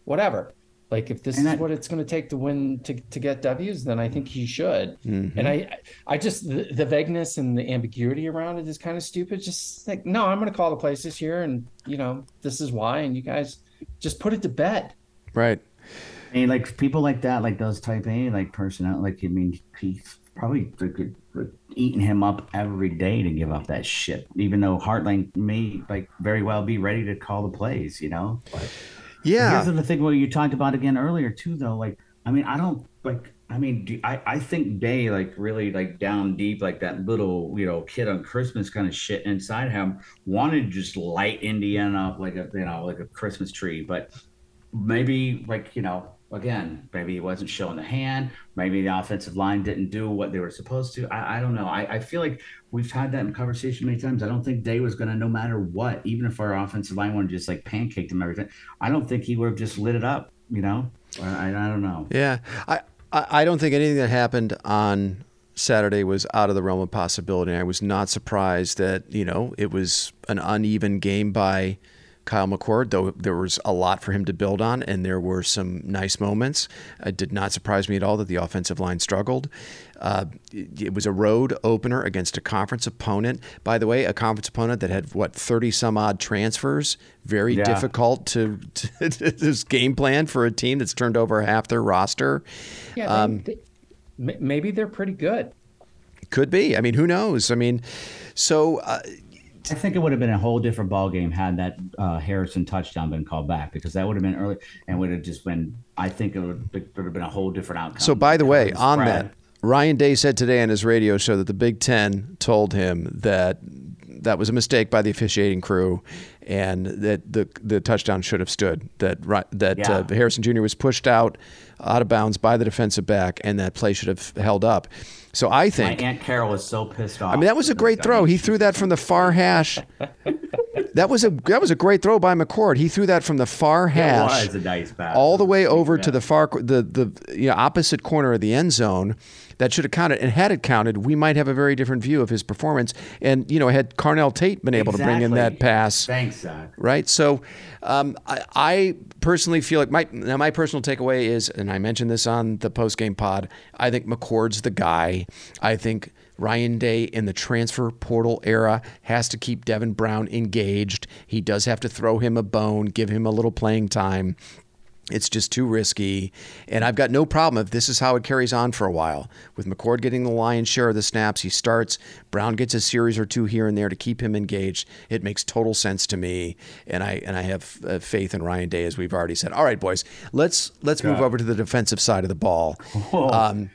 whatever. Like if this and is I, what it's going to take to win to, to get W's, then I think he should. Mm-hmm. And I I just the, the, vagueness and the ambiguity around it is kind of stupid. Just like no, I'm going to call the place this year, and you know this is why, and you guys just put it to bed. Right. I mean, like people like that, like those type A, like personnel, like I mean, he's probably eating him up every day to give up that shit. Even though Hartline may like very well be ready to call the plays, you know. But yeah, here's the thing. What you talked about again earlier too, though. Like, I mean, I don't like. I mean, do, I I think Day like really like down deep, like that little you know kid on Christmas kind of shit inside him wanted to just light Indiana up like a you know like a Christmas tree, but maybe like you know again, maybe he wasn't showing the hand. Maybe the offensive line didn't do what they were supposed to. I, I don't know. I, I, feel like we've had that in conversation many times. I don't think Day was going to, no matter what, even if our offensive line to just like pancake him everything, I don't think he would have just lit it up, you know? I, I don't know. Yeah, I, I don't think anything that happened on Saturday was out of the realm of possibility. I was not surprised that you know it was an uneven game by Kyle McCord, though there was a lot for him to build on, and there were some nice moments. It did not surprise me at all that the offensive line struggled. Uh, it, it, was a road opener against a conference opponent. By the way, a conference opponent that had what thirty some odd transfers. Very yeah. difficult to, to, this game plan for a team that's turned over half their roster. Yeah, um, they, they, maybe they're pretty good. Could be. I mean, who knows? I mean, so. Uh, I think it would have been a whole different ball game had that uh, Harrison touchdown been called back because that would have been early and would have just been. I think it would, it would have been a whole different outcome. So, by the way, on that, Ryan Day said today on his radio show that the Big Ten told him that that was a mistake by the officiating crew, and that the the touchdown should have stood. That that yeah. uh, Harrison Jr. was pushed out out of bounds by the defensive back, and that play should have held up. So I think my aunt Carol was so pissed off. I mean, that was a great throw. He threw that from the far hash. that was a that was a great throw by McCord. He threw that from the far hash, nice all the way over to the far the the you know, opposite corner of the end zone that should have counted. And had it counted, we might have a very different view of his performance. And, you know, had Carnell Tate been able exactly. to bring in that pass. Thanks, Zach. Right? So um, I, I, personally feel like my, now my personal takeaway is, and I mentioned this on the post game pod, I think McCord's the guy. I think. Ryan Day in the transfer portal era has to keep Devin Brown engaged. He does have to throw him a bone, give him a little playing time. It's just too risky. And I've got no problem if this is how it carries on for a while. With McCord getting the lion's share of the snaps, he starts. Brown gets a series or two here and there to keep him engaged. It makes total sense to me. And I and I have uh, faith in Ryan Day, as we've already said. All right, boys, let's let's move over to the defensive side of the ball. Um,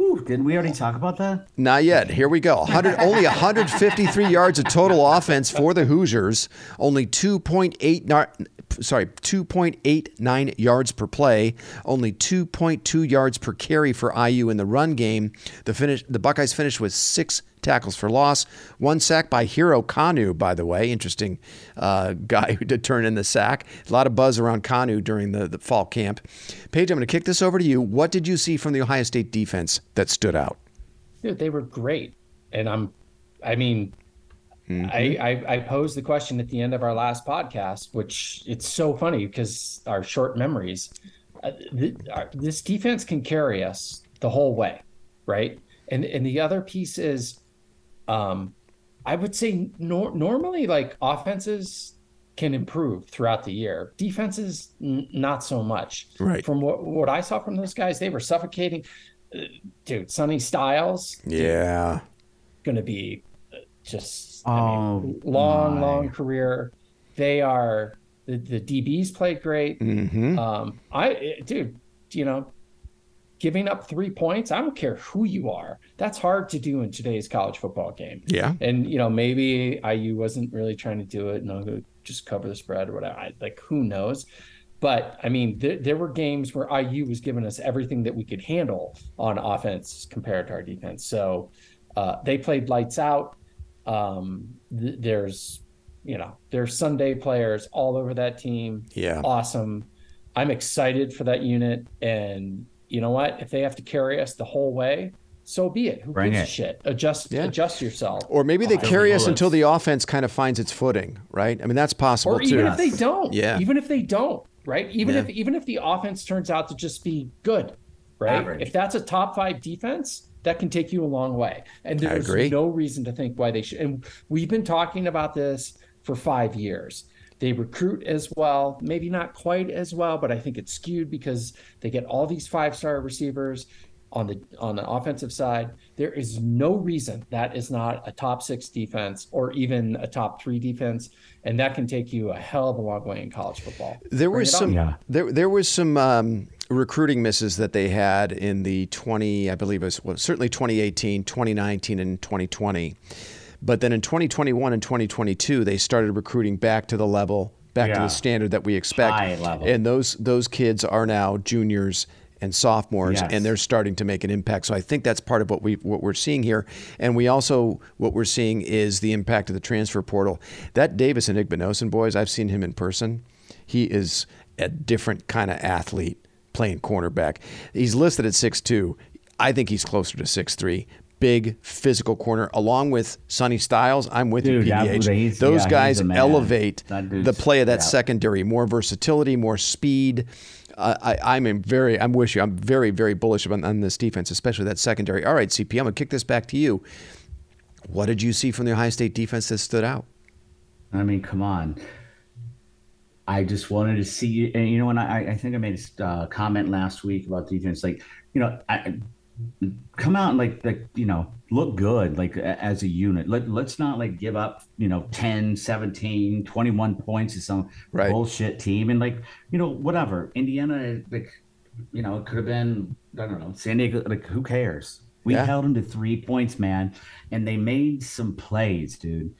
Ooh, didn't we already talk about that? Not yet. Here we go. 100, only 153 yards of total offense for the Hoosiers. Only 2.8 sorry, 2.89 yards per play, only 2.2 yards per carry for IU in the run game. The finish, the Buckeyes finished with six tackles for loss, one sack by Hero Kanu, by the way, interesting uh, guy who did turn in the sack. A lot of buzz around Kanu during the, the fall camp. Paige, I'm going to kick this over to you. What did you see from the Ohio State defense that stood out? Dude, they were great, and I'm, I mean, Mm-hmm. I, I, I posed the question at the end of our last podcast, which it's so funny because our short memories. Uh, the, our, this defense can carry us the whole way, right? And and the other piece is, um, I would say nor- normally like offenses can improve throughout the year. Defenses n- not so much. Right. From what what I saw from those guys, they were suffocating. Uh, dude, Sonny Styles. Yeah. Going to be uh, just Oh, mean, long, my. long career. They are the, the DBs played great. Mm-hmm. Um, I, dude, you know, giving up three points, I don't care who you are. That's hard to do in today's college football game. Yeah. And, you know, maybe IU wasn't really trying to do it. No, just cover the spread or whatever. I, like, who knows? But I mean, there, there were games where IU was giving us everything that we could handle on offense compared to our defense. So uh, they played lights out. Um, th- there's, you know, there's Sunday players all over that team. Yeah. Awesome. I'm excited for that unit. And you know what? If they have to carry us the whole way, so be it. Who Bring gives it. a shit? Adjust, yeah. adjust yourself. Or maybe they oh, carry us until the offense kind of finds its footing, right? I mean, that's possible or too. even if they don't. Yeah. Even if they don't, right? Even yeah. if even if the offense turns out to just be good, right? Average. If that's a top five defense, that can take you a long way. And there's no reason to think why they should. And we've been talking about this for five years. They recruit as well, maybe not quite as well, but I think it's skewed because they get all these five star receivers on the on the offensive side. There is no reason that is not a top six defense or even a top three defense, and that can take you a hell of a long way in college football. There Bring was some yeah. there there was some um, recruiting misses that they had in the 20, I believe it was well, certainly 2018, 2019, and 2020. But then in 2021 and 2022, they started recruiting back to the level, back yeah. to the standard that we expect. High level. And those those kids are now juniors and sophomores, yes. and they're starting to make an impact. So I think that's part of what we what we're seeing here. And we also what we're seeing is the impact of the transfer portal. That Davis Igbinosun boys, I've seen him in person. He is a different kind of athlete playing cornerback. He's listed at 6'2. I think he's closer to 6'3 big physical corner, along with Sonny Styles. I'm with Dude, you, PBH. Those yeah, guys elevate the play of that yeah. secondary. More versatility, more speed. Uh, I, I'm very, I'm with you. I'm very, very bullish on, on this defense, especially that secondary. All right, CP, I'm gonna kick this back to you. What did you see from the Ohio State defense that stood out? I mean, come on. I just wanted to see you. And you know, when I, I think I made a uh, comment last week about defense, like, you know, I, come out and like, like, you know, look good, like as a unit. Let, let's not like give up, you know, 10, 17, 21 points to some Right. bullshit team. And like, you know, whatever. Indiana, like, you know, it could have been, I don't know, San Diego, like, who cares? We Yeah. held them to three points, man. And they made some plays, dude.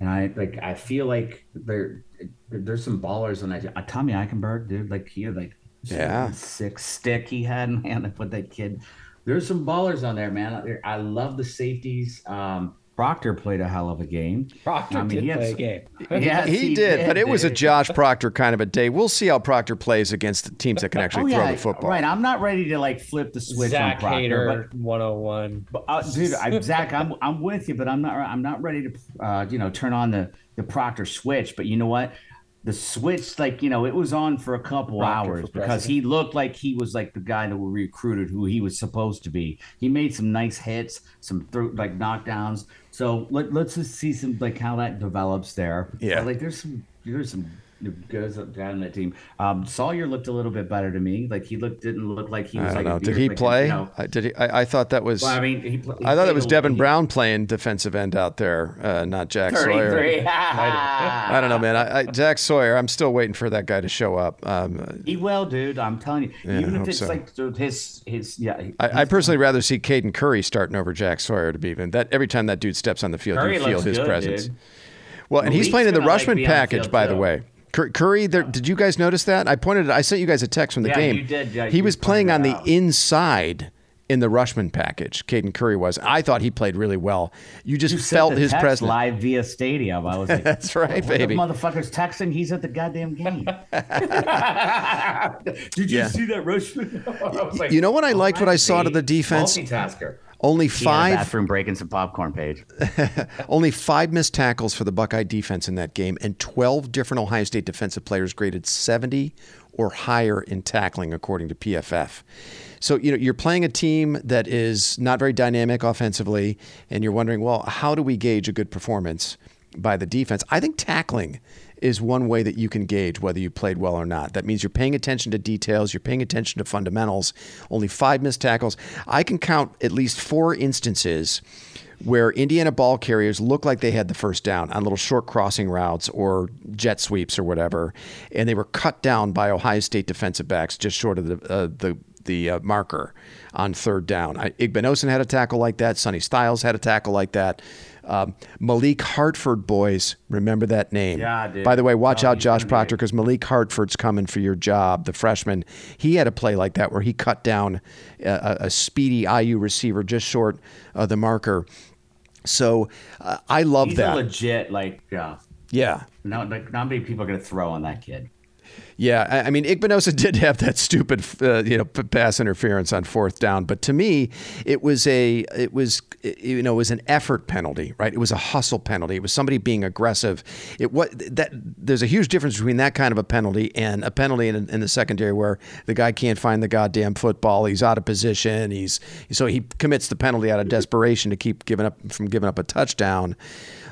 And I like I feel like there there's some ballers on that. Uh, Tommy Eichenberg, dude, like he had like Yeah. six stick he had, man. I put that kid. There's some ballers on there, man. I love the safeties. Um, Proctor played a hell of a game. Proctor I mean, did he had play a game. Yes, he, did, but it was a. Josh Proctor kind of a day. We'll see how Proctor plays against the teams that can actually Oh, throw yeah, the football. Right. I'm not ready to like flip the switch Zach on Proctor, Hater, 101. But uh, dude, I, Zach, I'm I'm with you, but I'm not I'm not ready to uh, you know turn on the the Proctor switch. But you know what? The switch, like you know, it was on for a couple hours because he looked like he was like the guy that we recruited, who he was supposed to be. He made some nice hits, some through like knockdowns. So let, let's just see some like how that develops there. Yeah. like there's some there's some guys up down that team. Um, Sawyer looked a little bit better to me. Like he looked didn't look like he was I don't like a know. Did he like, play? You know, I, did he? I, I thought that was. well, I mean, he, he I thought it was Devin Brown playing defensive end out there, uh, not Jack Sawyer. I don't know, man. I, I, Jack Sawyer. I'm still waiting for that guy to show up. Um, He will, dude. I'm telling you. Yeah, Even I if it's so. like his his yeah. he- I, I personally rather see Caden Curry starting over Jack Sawyer to be even that. Every time that dude steps on the field, Curry you feel his good, presence. dude. Well, and he's playing in the like, Rushman the package, by the way. Cur- Curry, there, did you guys notice that? I pointed. I sent you guys a text from the Yeah, game. you did, yeah, he was playing on the inside in the Rushman package. Caden Curry was. I thought he played really well. You just You felt his presence. live via Stadium. I was like, That's right, what baby. The motherfucker's texting. He's at the goddamn game. Did you Yeah. see that Rushman? Like, You know what I liked? What I saw to the defense. Multitasker. Only five. bathroom breaking some popcorn Paige. Only five missed tackles for the Buckeye defense in that game, and 12 different Ohio State defensive players graded 70 or higher in tackling, according to PFF. So, you know, you're playing a team that is not very dynamic offensively, and you're wondering, well, how do we gauge a good performance by the defense? I think tackling is one way that you can gauge whether you played well or not. That means you're paying attention to details, you're paying attention to fundamentals. Only five missed tackles. I can count at least four instances where Indiana ball carriers looked like they had the first down on little short crossing routes or jet sweeps or whatever, and they were cut down by Ohio State defensive backs just short of the uh, the the uh, marker on third down. I, Igbinosun had a tackle like that. Sonny Styles had a tackle like that. Um, Malik Hartford, boys, remember that name. Yeah, dude. By the way, watch Oh, out, Josh Proctor, because Malik Hartford's coming for your job. The freshman, he had a play like that where he cut down a, a speedy IU receiver just short of the marker. So uh, I love He's that. legit like uh, yeah. no like not many people are gonna throw on that kid. Yeah, I I mean, Igbinosun did have that stupid, uh, you know, pass interference on fourth down, but to me, it was a, it was, you know, it was an effort penalty, right? It was a hustle penalty. It was somebody being aggressive. It what that there's a huge difference between that kind of a penalty and a penalty in, in the secondary where the guy can't find the goddamn football. He's out of position. He's so he commits the penalty out of desperation to keep giving up from giving up a touchdown.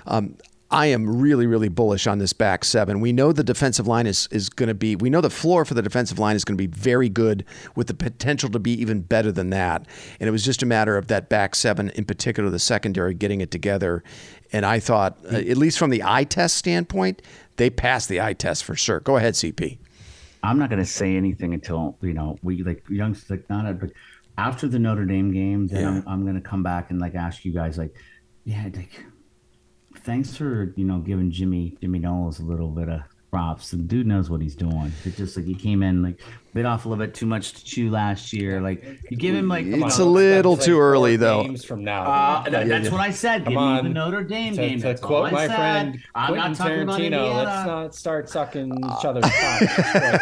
Um, I am really, really bullish on this back seven. We know the defensive line is, is going to be, we know the floor for the defensive line is going to be very good with the potential to be even better than that. And it was just a matter of that back seven, in particular the secondary, getting it together. And I thought, uh, at least from the eye test standpoint, they passed the eye test for sure. Go ahead, CP. I'm not gonna say anything until you know we like youngsters like not a, but after the Notre Dame game. Then Yeah. I'm, I'm gonna come back and like ask you guys like, yeah, like thanks for you know giving Jimmy Jimmy Knowles a little bit of props. The dude knows what he's doing. It's just like he came in like bit off a little bit too much to chew last year. Like you give him like it's a little too early though. Games from now, uh, that, that's what I said. Give me the Notre Dame to, game. To that's quote my said. friend I'm Quentin not talking Tarantino, about let's not start sucking each other's cocks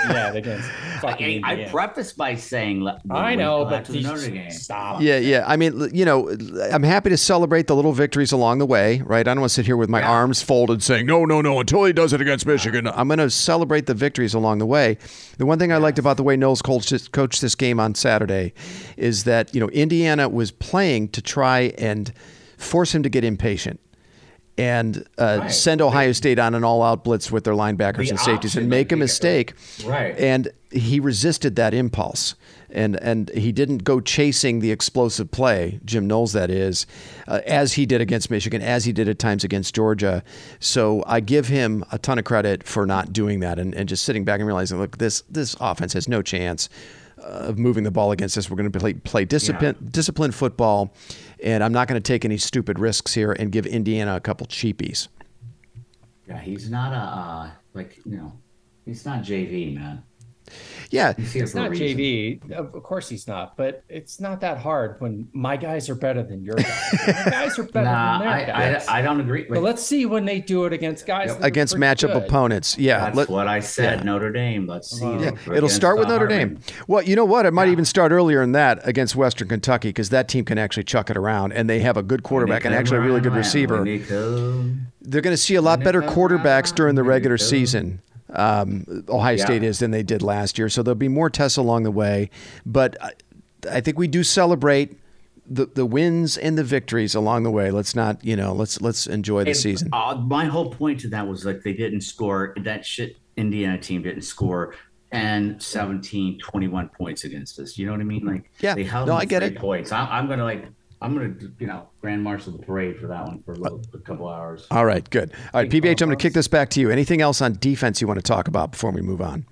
yet against fucking I, I Indiana. prefaced by saying, I know, but after the these- Notre game. stop. Yeah, yeah. I mean, you know, I'm happy to celebrate the little victories along the way, right? I don't want to sit here with my Yeah. arms folded saying, no, no, no, until he does it against Michigan. I'm going to celebrate the victories along the way. The one thing I liked about the way Knowles coached, coached this game on Saturday is that, you know, Indiana was playing to try and force him to get impatient. And uh, Right. send Ohio State on an all-out blitz with their linebackers The and safeties and make a mistake. Right. And he resisted that impulse. And, and he didn't go chasing the explosive play, Jim Knowles, that is, uh, as he did against Michigan, as he did at times against Georgia. So I give him a ton of credit for not doing that and, and just sitting back and realizing, look, this, this offense has no chance of moving the ball against us. We're going to play, play discipline, disciplined football, and I'm not going to take any stupid risks here and give Indiana a couple cheapies. Yeah, he's not a uh, like you know, he's not JV man. Yeah, He's It's not reason. JV. Of of course he's not, but it's not that hard when my guys are better than your guys. my guys are better Nah, than their I, guys. I, I don't agree. but let's see when they do it against guys that against pretty matchup good. opponents. Yeah, that's let- what I said. yeah. Notre Dame. Let's see. Yeah, it It'll start with Notre Dame. Well, you know what? It might even start earlier than that against Western Kentucky because that team can actually chuck it around and they have a good quarterback and actually a really good around, receiver. they come- They're going to see a lot better quarterbacks during the regular season. Um, Ohio Yeah. State is than they did last year, so there'll be more tests along the way. But I, I think we do celebrate the the wins and the victories along the way. Let's not, you know, let's let's enjoy the And, season. Uh, my whole point to that was like they didn't score. That shit Indiana team didn't score and 17, 21 points against us. You know what I mean? Like Yeah. they held No, I get three it. Points. I, I'm gonna like. I'm gonna, you know, grand marshal the parade for that one for a, little, a couple hours. All right, good. All right, PBH, I'm going to kick this back to you. Anything else on defense you want to talk about before we move on?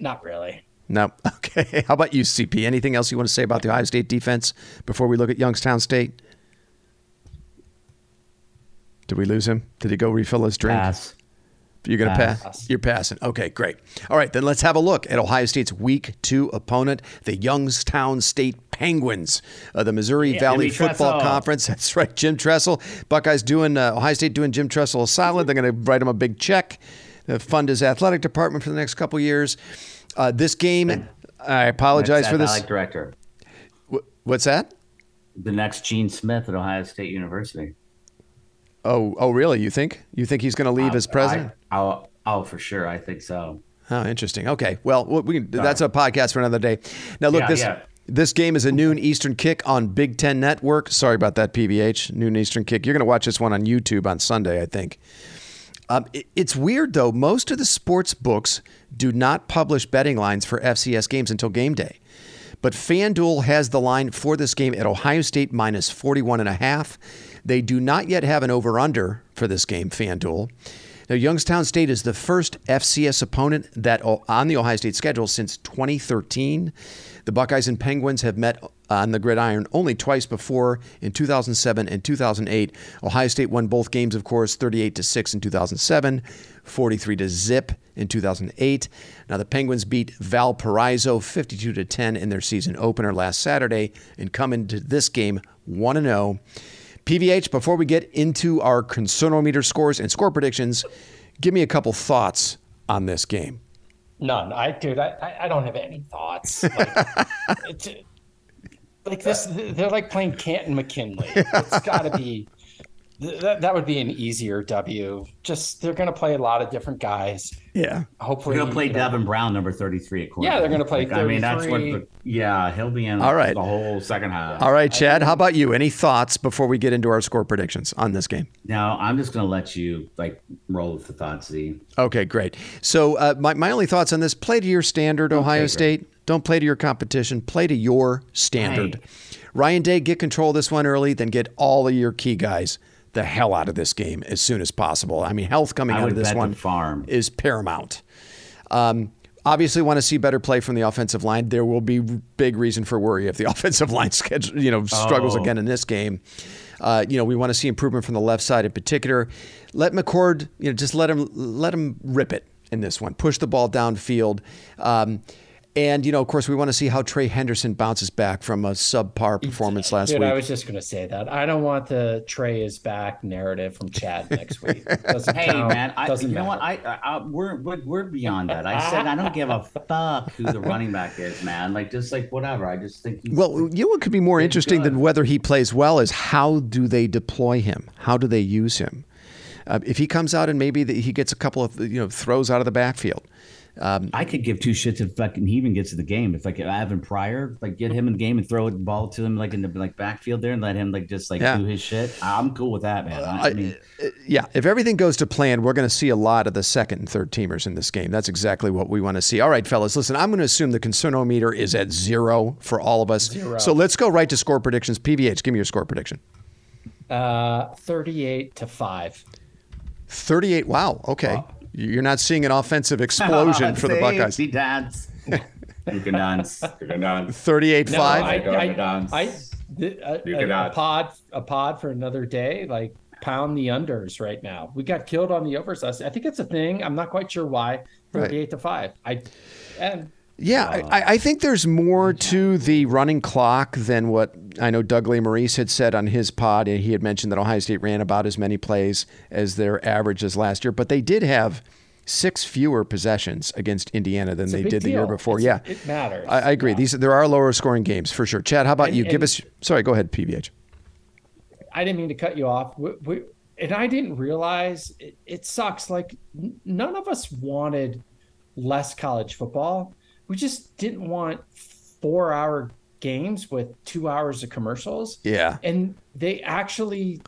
Not really. No. Okay. How about you, CP? Anything else you want to say about the Ohio State defense before we look at Youngstown State? Did we lose him? Did he go refill his drink? Pass. You're going to pass. Pass. You're passing. Okay, great. All right, then let's have a look at Ohio State's Week Two opponent, the Youngstown State Penguins, of the Missouri Yeah, Valley Jimmy Football Tressel. Conference. That's right, Jim Tressel. Buckeyes doing uh, Ohio State doing Jim Tressel a solid. They're going to write him a big check, to fund his athletic department for the next couple years. Uh, this game, I apologize for this. athletic director. Wh- What's that? The next Gene Smith at Ohio State University. Oh, oh, really? You think? You think he's going to leave as president? I, oh, oh, for sure. I think so. Oh, interesting. Okay. Well, we can, that's a podcast for another day. Now, look, Yeah, this yeah. this game is a noon Eastern kick on Big Ten Network. Sorry about that, PBH. Noon Eastern kick. You're going to watch this one on YouTube on Sunday, I think. Um, it- it's weird though. Most of the sports books do not publish betting lines for FCS games until game day. But FanDuel has the line for this game at Ohio State minus 41 and a half. They do not yet have an over under for this game, FanDuel. Now, Youngstown State is the first FCS opponent that on the Ohio State schedule since 2013. The Buckeyes and Penguins have met on the gridiron only twice before in 2007 and 2008. Ohio State won both games, of course, 38 to 6 in 2007, 43 to zip in 2008. Now the Penguins beat Valparaiso 52 to 10 in their season opener last Saturday and come into this game 1 0. PVH, before we get into our concernometer scores and score predictions, give me a couple thoughts on this game. None. I, dude, I, I- don't have any thoughts. Like, it's, like this, they're like playing Canton McKinley. It's got to be. That, that would be an easier W. Just they're going to play a lot of different guys. Yeah. Hopefully, We're gonna play you know, Devin Brown, number thirty-three at quarterback. Yeah, they're gonna play Like, I mean, that's what. The, yeah, he'll be in All right. the whole second half. All right, Chad, how about you? Any thoughts before we get into our score predictions on this game? Now I'm just gonna let you like roll with the thoughts, Z. Okay, great. So, uh, my, my only thoughts on this play to your standard, Ohio great. State. Don't play to your competition, play to your standard. Ryan Day, get control of this one early, then get all of your key guys the hell out of this game as soon as possible. I mean, health coming I out of this one farm. is paramount. Um, obviously, want to see better play from the offensive line. There will be big reason for worry if the offensive line schedule, you know, struggles Oh. again in this game. Uh, you know, we want to see improvement from the left side in particular. Let McCord, you know, just let him let him rip it in this one. Push the ball downfield. Um, And, you know, of course, we want to see how Trey Henderson bounces back from a subpar performance last Dude, week. I was just going to say that. I don't want the Trey is back narrative from Chad next week. Doesn't Hey count. man, I, Doesn't you know what? matter. I, I we're, we're we're beyond that. I said I don't give a fuck who the running back is, man. Like just like whatever. I just think he's, Well, you know what could be more interesting good. than whether he plays well is how do they deploy him? How do they use him? Uh, if he comes out and maybe the, he gets a couple of you know throws out of the backfield, I could give two shits if fucking he even gets to the game. If I like Evan Pryor, like get him in the game and throw a ball to him like in the like backfield there and let him like just like Yeah. do his shit. I'm cool with that, man. I, I mean, yeah, if everything goes to plan, we're going to see a lot of the second and third teamers in this game. That's exactly what we want to see. All right, fellas, listen, I'm going to assume the concernometer is at zero for all of us. Zero. So let's go right to score predictions. PVH, give me your score prediction. Uh, 38 to 5. 38. Wow. Okay. You're not seeing an offensive explosion for the Buckeyes. Safety dance. You can dance. You can dance. 38 No, 5. I, Go I, dance. I, the- uh, uh, a, You a- can a pod, a pod for another day. Like pound the unders right now. We got killed on the overs. I think it's a thing. I'm not quite sure why. 38 to 5. I, and Yeah, I, I think there's more uh, to the running clock than what I know Doug Lesmerises had said on his pod. And he had mentioned that Ohio State ran about as many plays as their averages last year, but they did have six fewer possessions against Indiana than they did the year before. It's- yeah, It matters. I, I agree. Yeah. These there are lower scoring games for sure. Chad, how about And- you? Give us. Sorry, go ahead, PVH. I didn't mean to cut you off. We, we, and I didn't realize it, it sucks. Like n- none of us wanted less college football. We just didn't want four hour games with two hours of commercials. Yeah, And they actually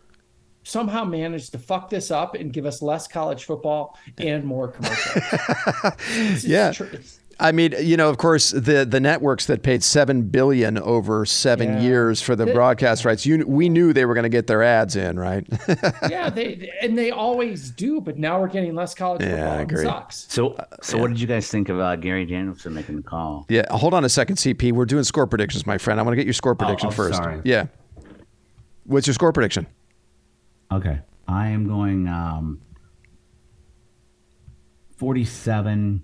somehow managed to fuck this up and give us less college football and more it's Yeah. tr- it's- I mean, you know, of course, the the networks that paid seven billion over seven Yeah. years for the The- broadcast rights, you we knew they were going to get their ads in, right? yeah, they and they always do, but now we're getting less college football. Yeah, football. I It agree. sucks. So, so what did you guys think of uh, Gary Danielson making the call? Yeah, hold on a second, CP. We're doing score predictions, my friend. I want to get your score prediction oh, first. sorry. Yeah. What's your score prediction? Okay, I am going um, forty-seven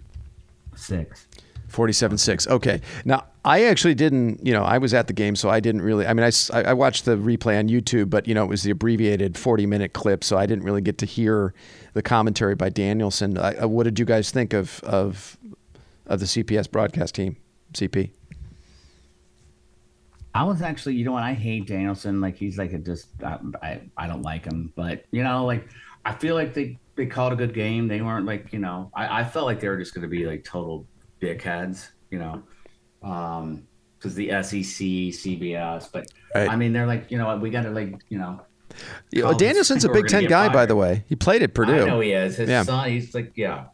six. 47 6. Okay. Now, I actually didn't, you know, I was at the game, so I didn't really, I mean, I, I watched the replay on YouTube, but, you know, it was the abbreviated 40 minute clip, so I didn't really get to hear the commentary by Danielson. I, I- what did you guys think of, of, of the CBS broadcast team, CP? I was actually, you know what? I hate Danielson. Like he's like a just, I, I, I don't like him. But you know, like I feel like they they called a good game. They weren't like, you know, I, I felt like they were just going to be like total dickheads, you know, um, because the SEC, CBS. But Right. I mean, they're like, you know, what? we got to like, you know, Danielson's a Big Ten guy, by the way. He played at Purdue. I know he is. His Yeah. son, he's like, yeah, I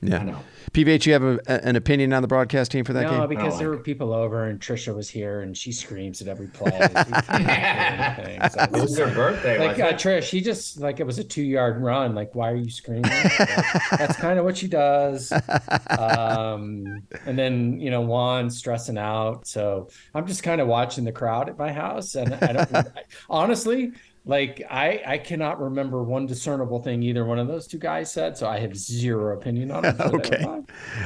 yeah. know. PVH, you have a, a- an opinion on the broadcast team for that no, game? because Oh, there like- were people over and Trisha was here and she screams at every play. We can't do anything. So It was her birthday. like uh, wasn't? Trish, she just like it was a two yard run. Like, why are you screaming? That's kind of what she does. Um, and then you know Juan stressing out. So I'm just kind of watching the crowd at my house, and I don't I, honestly like I I cannot remember one discernible thing either one of those two guys said. So I have zero opinion on it. Okay.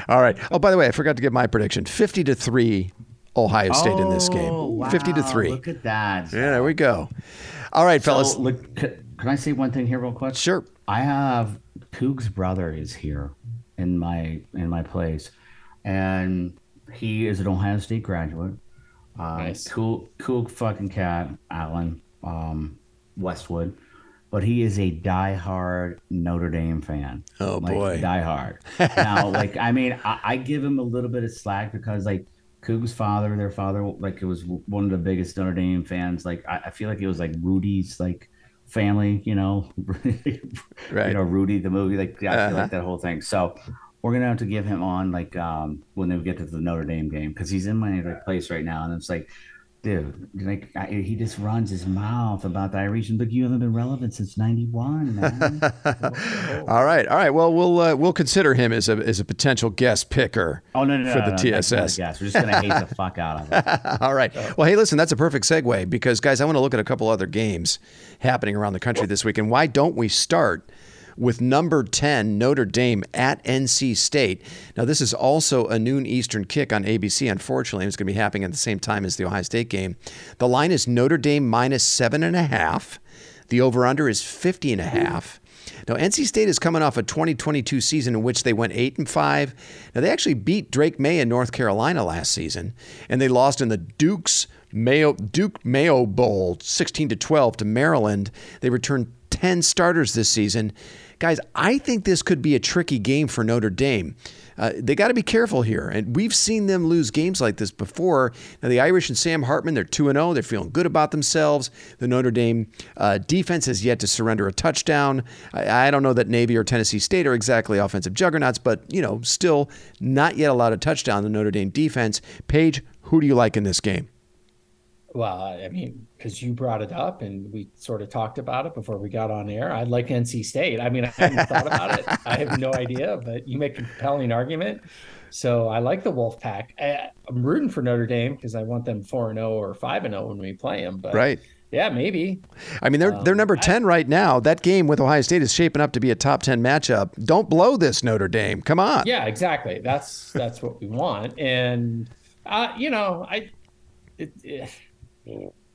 All right. Oh, by the way, I forgot to give my prediction 50 to 3, Ohio State in this game. Oh, 50 to 3. Look at that. Yeah, there we go. All right, fellas. Look, c- can I say one thing here real quick? Sure. I have Coog's brother is here in my in my place, and he is an Ohio State graduate. Um, Nice. Cool, cool fucking cat, Alan um, Westwood, but he is a diehard Notre Dame fan. Oh, like, boy. diehard. now, like I mean, I, I give him a little bit of slack because like. Coog's father, their father, like it was one of the biggest Notre Dame fans. Like I, I feel like it was like Rudy's like family, you know, Right. you know, Rudy the movie, like yeah, I feel Uh-huh. like that whole thing. So we're gonna have to give him on like um when they get to the Notre Dame game because he's in my like place right now, and it's like, dude, like I, he just runs his mouth about the Irish, look, you haven't been relevant since '91, man. All right. All right. Well, we'll uh, we'll consider him as a as a potential guest picker. oh no, no, no, For no, the no, that's not a TSS. guess. We're just gonna hate the fuck out of it. All right. Well, hey, listen, that's a perfect segue because, guys, I want to look at a couple other games happening around the country this week. And why don't we start with number 10 Notre Dame at NC State. Now, this is also a noon Eastern kick on ABC. Unfortunately, it's going to be happening at the same time as the Ohio State game. The line is Notre Dame minus seven and a half. The over under is 50 and a half. Now, NC State is coming off a 2022 season in which they went 8 and 5. Now, they actually beat Drake Maye in North Carolina last season, and they lost in the Duke's Mayo Duke Mayo Bowl 16 to 12 to Maryland. They returned 10 starters this season. Guys, I think this could be a tricky game for Notre Dame. Uh, they got to be careful here. And we've seen them lose games like this before. Now, the Irish and Sam Hartman, they're 2 0. They're feeling good about themselves. The Notre Dame uh, defense has yet to surrender a touchdown. I, I, don't know that Navy or Tennessee State are exactly offensive juggernauts, but, you know, still not yet allowed a touchdown the Notre Dame defense. Paige, who do you like in this game? Well, I mean, because you brought it up and we sort of talked about it before we got on air. I'd like NC State. I mean, I hadn't thought about it. I have no idea, but you make a compelling argument. So I like the Wolfpack. I, am rooting for Notre Dame because I want them four and zero oh or five and zero oh when we play them. But right. Yeah, maybe. I mean, they're um, they're number ten I, right now. That game with Ohio State is shaping up to be a top ten matchup. Don't blow this Notre Dame. Come on. Yeah, exactly. That's that's what we want. And uh, you know, I it, it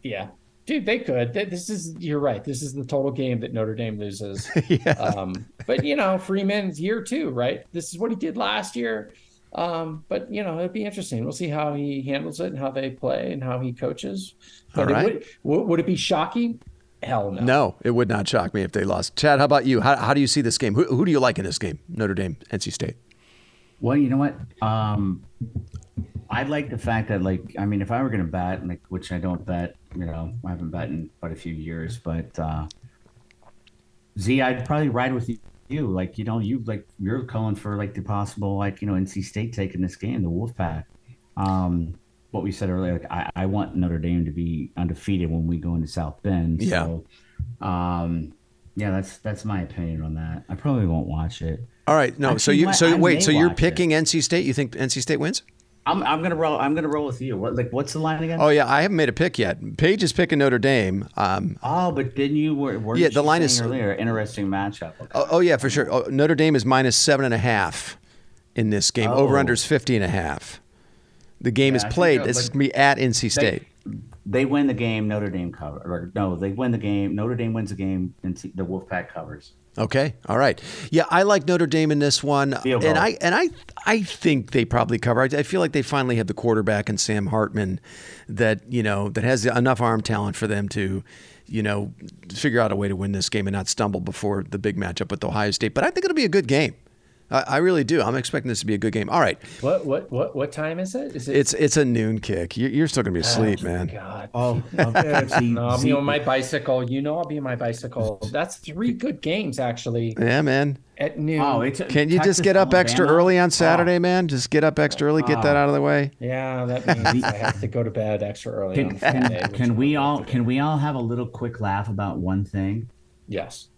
yeah, dude, they could. This is you're right. This is the total game that Notre Dame loses. yeah. Um, but you know, Freeman's year two, right? This is what he did last year. Um, but you know, it'd be interesting. We'll see how he handles it and how they play and how he coaches. But All right. would, would it be shocking? Hell no. No, it would not shock me if they lost. Chad, how about you? How, how do you see this game? Who, who do you like in this game? Notre Dame, NC State. Well, you know what? Um, I like the fact that, like, I mean, if I were going to bet, like, which I don't bet, you know, I haven't bet in quite a few years, but uh, Z, I'd probably ride with you. Like, you know, you like you're calling for like the possible, like, you know, NC State taking this game, the Wolfpack. Um, what we said earlier, like, I, I want Notre Dame to be undefeated when we go into South Bend. Yeah. So, um, yeah, that's that's my opinion on that. I probably won't watch it. All right, no. Actually, so you so I wait. So you're picking it. NC State? You think NC State wins? I'm, I'm gonna roll. I'm gonna roll with you. What like what's the line again? Oh yeah, I haven't made a pick yet. Paige is picking Notre Dame. Um, oh, but didn't you? Were, yeah, the line is earlier. Interesting matchup. Okay. Oh, oh, yeah, for sure. Oh, Notre Dame is minus seven and a half in this game. Oh. Over under is 50 and a half. The game yeah, is played. This is gonna be at NC State. They, they, win the game. Notre Dame cover. Or, no, they win the game. Notre Dame wins the game. And the Wolfpack covers. Okay. All right. Yeah, I like Notre Dame in this one, and I and I I think they probably cover. I, I, feel like they finally have the quarterback and Sam Hartman that you know that has enough arm talent for them to, you know, figure out a way to win this game and not stumble before the big matchup with Ohio State. But I think it'll be a good game. I, I, really do. I'm expecting this to be a good game. All right. What what what what time is it? Is it? It's it's a noon kick. You're, you're still gonna be asleep, man. oh, man. God. Oh, okay. no, I'll be on my bicycle. You know, I'll be on my bicycle. That's three good games, actually. Yeah, man. At noon. Oh, it's Can you just get up Alabama? extra early on Saturday, oh. man? Just get up extra early, get that oh. out of the way. Yeah, that means I have to go to bed extra early. Can, Friday, can we all can we all have a little quick laugh about one thing? Yes.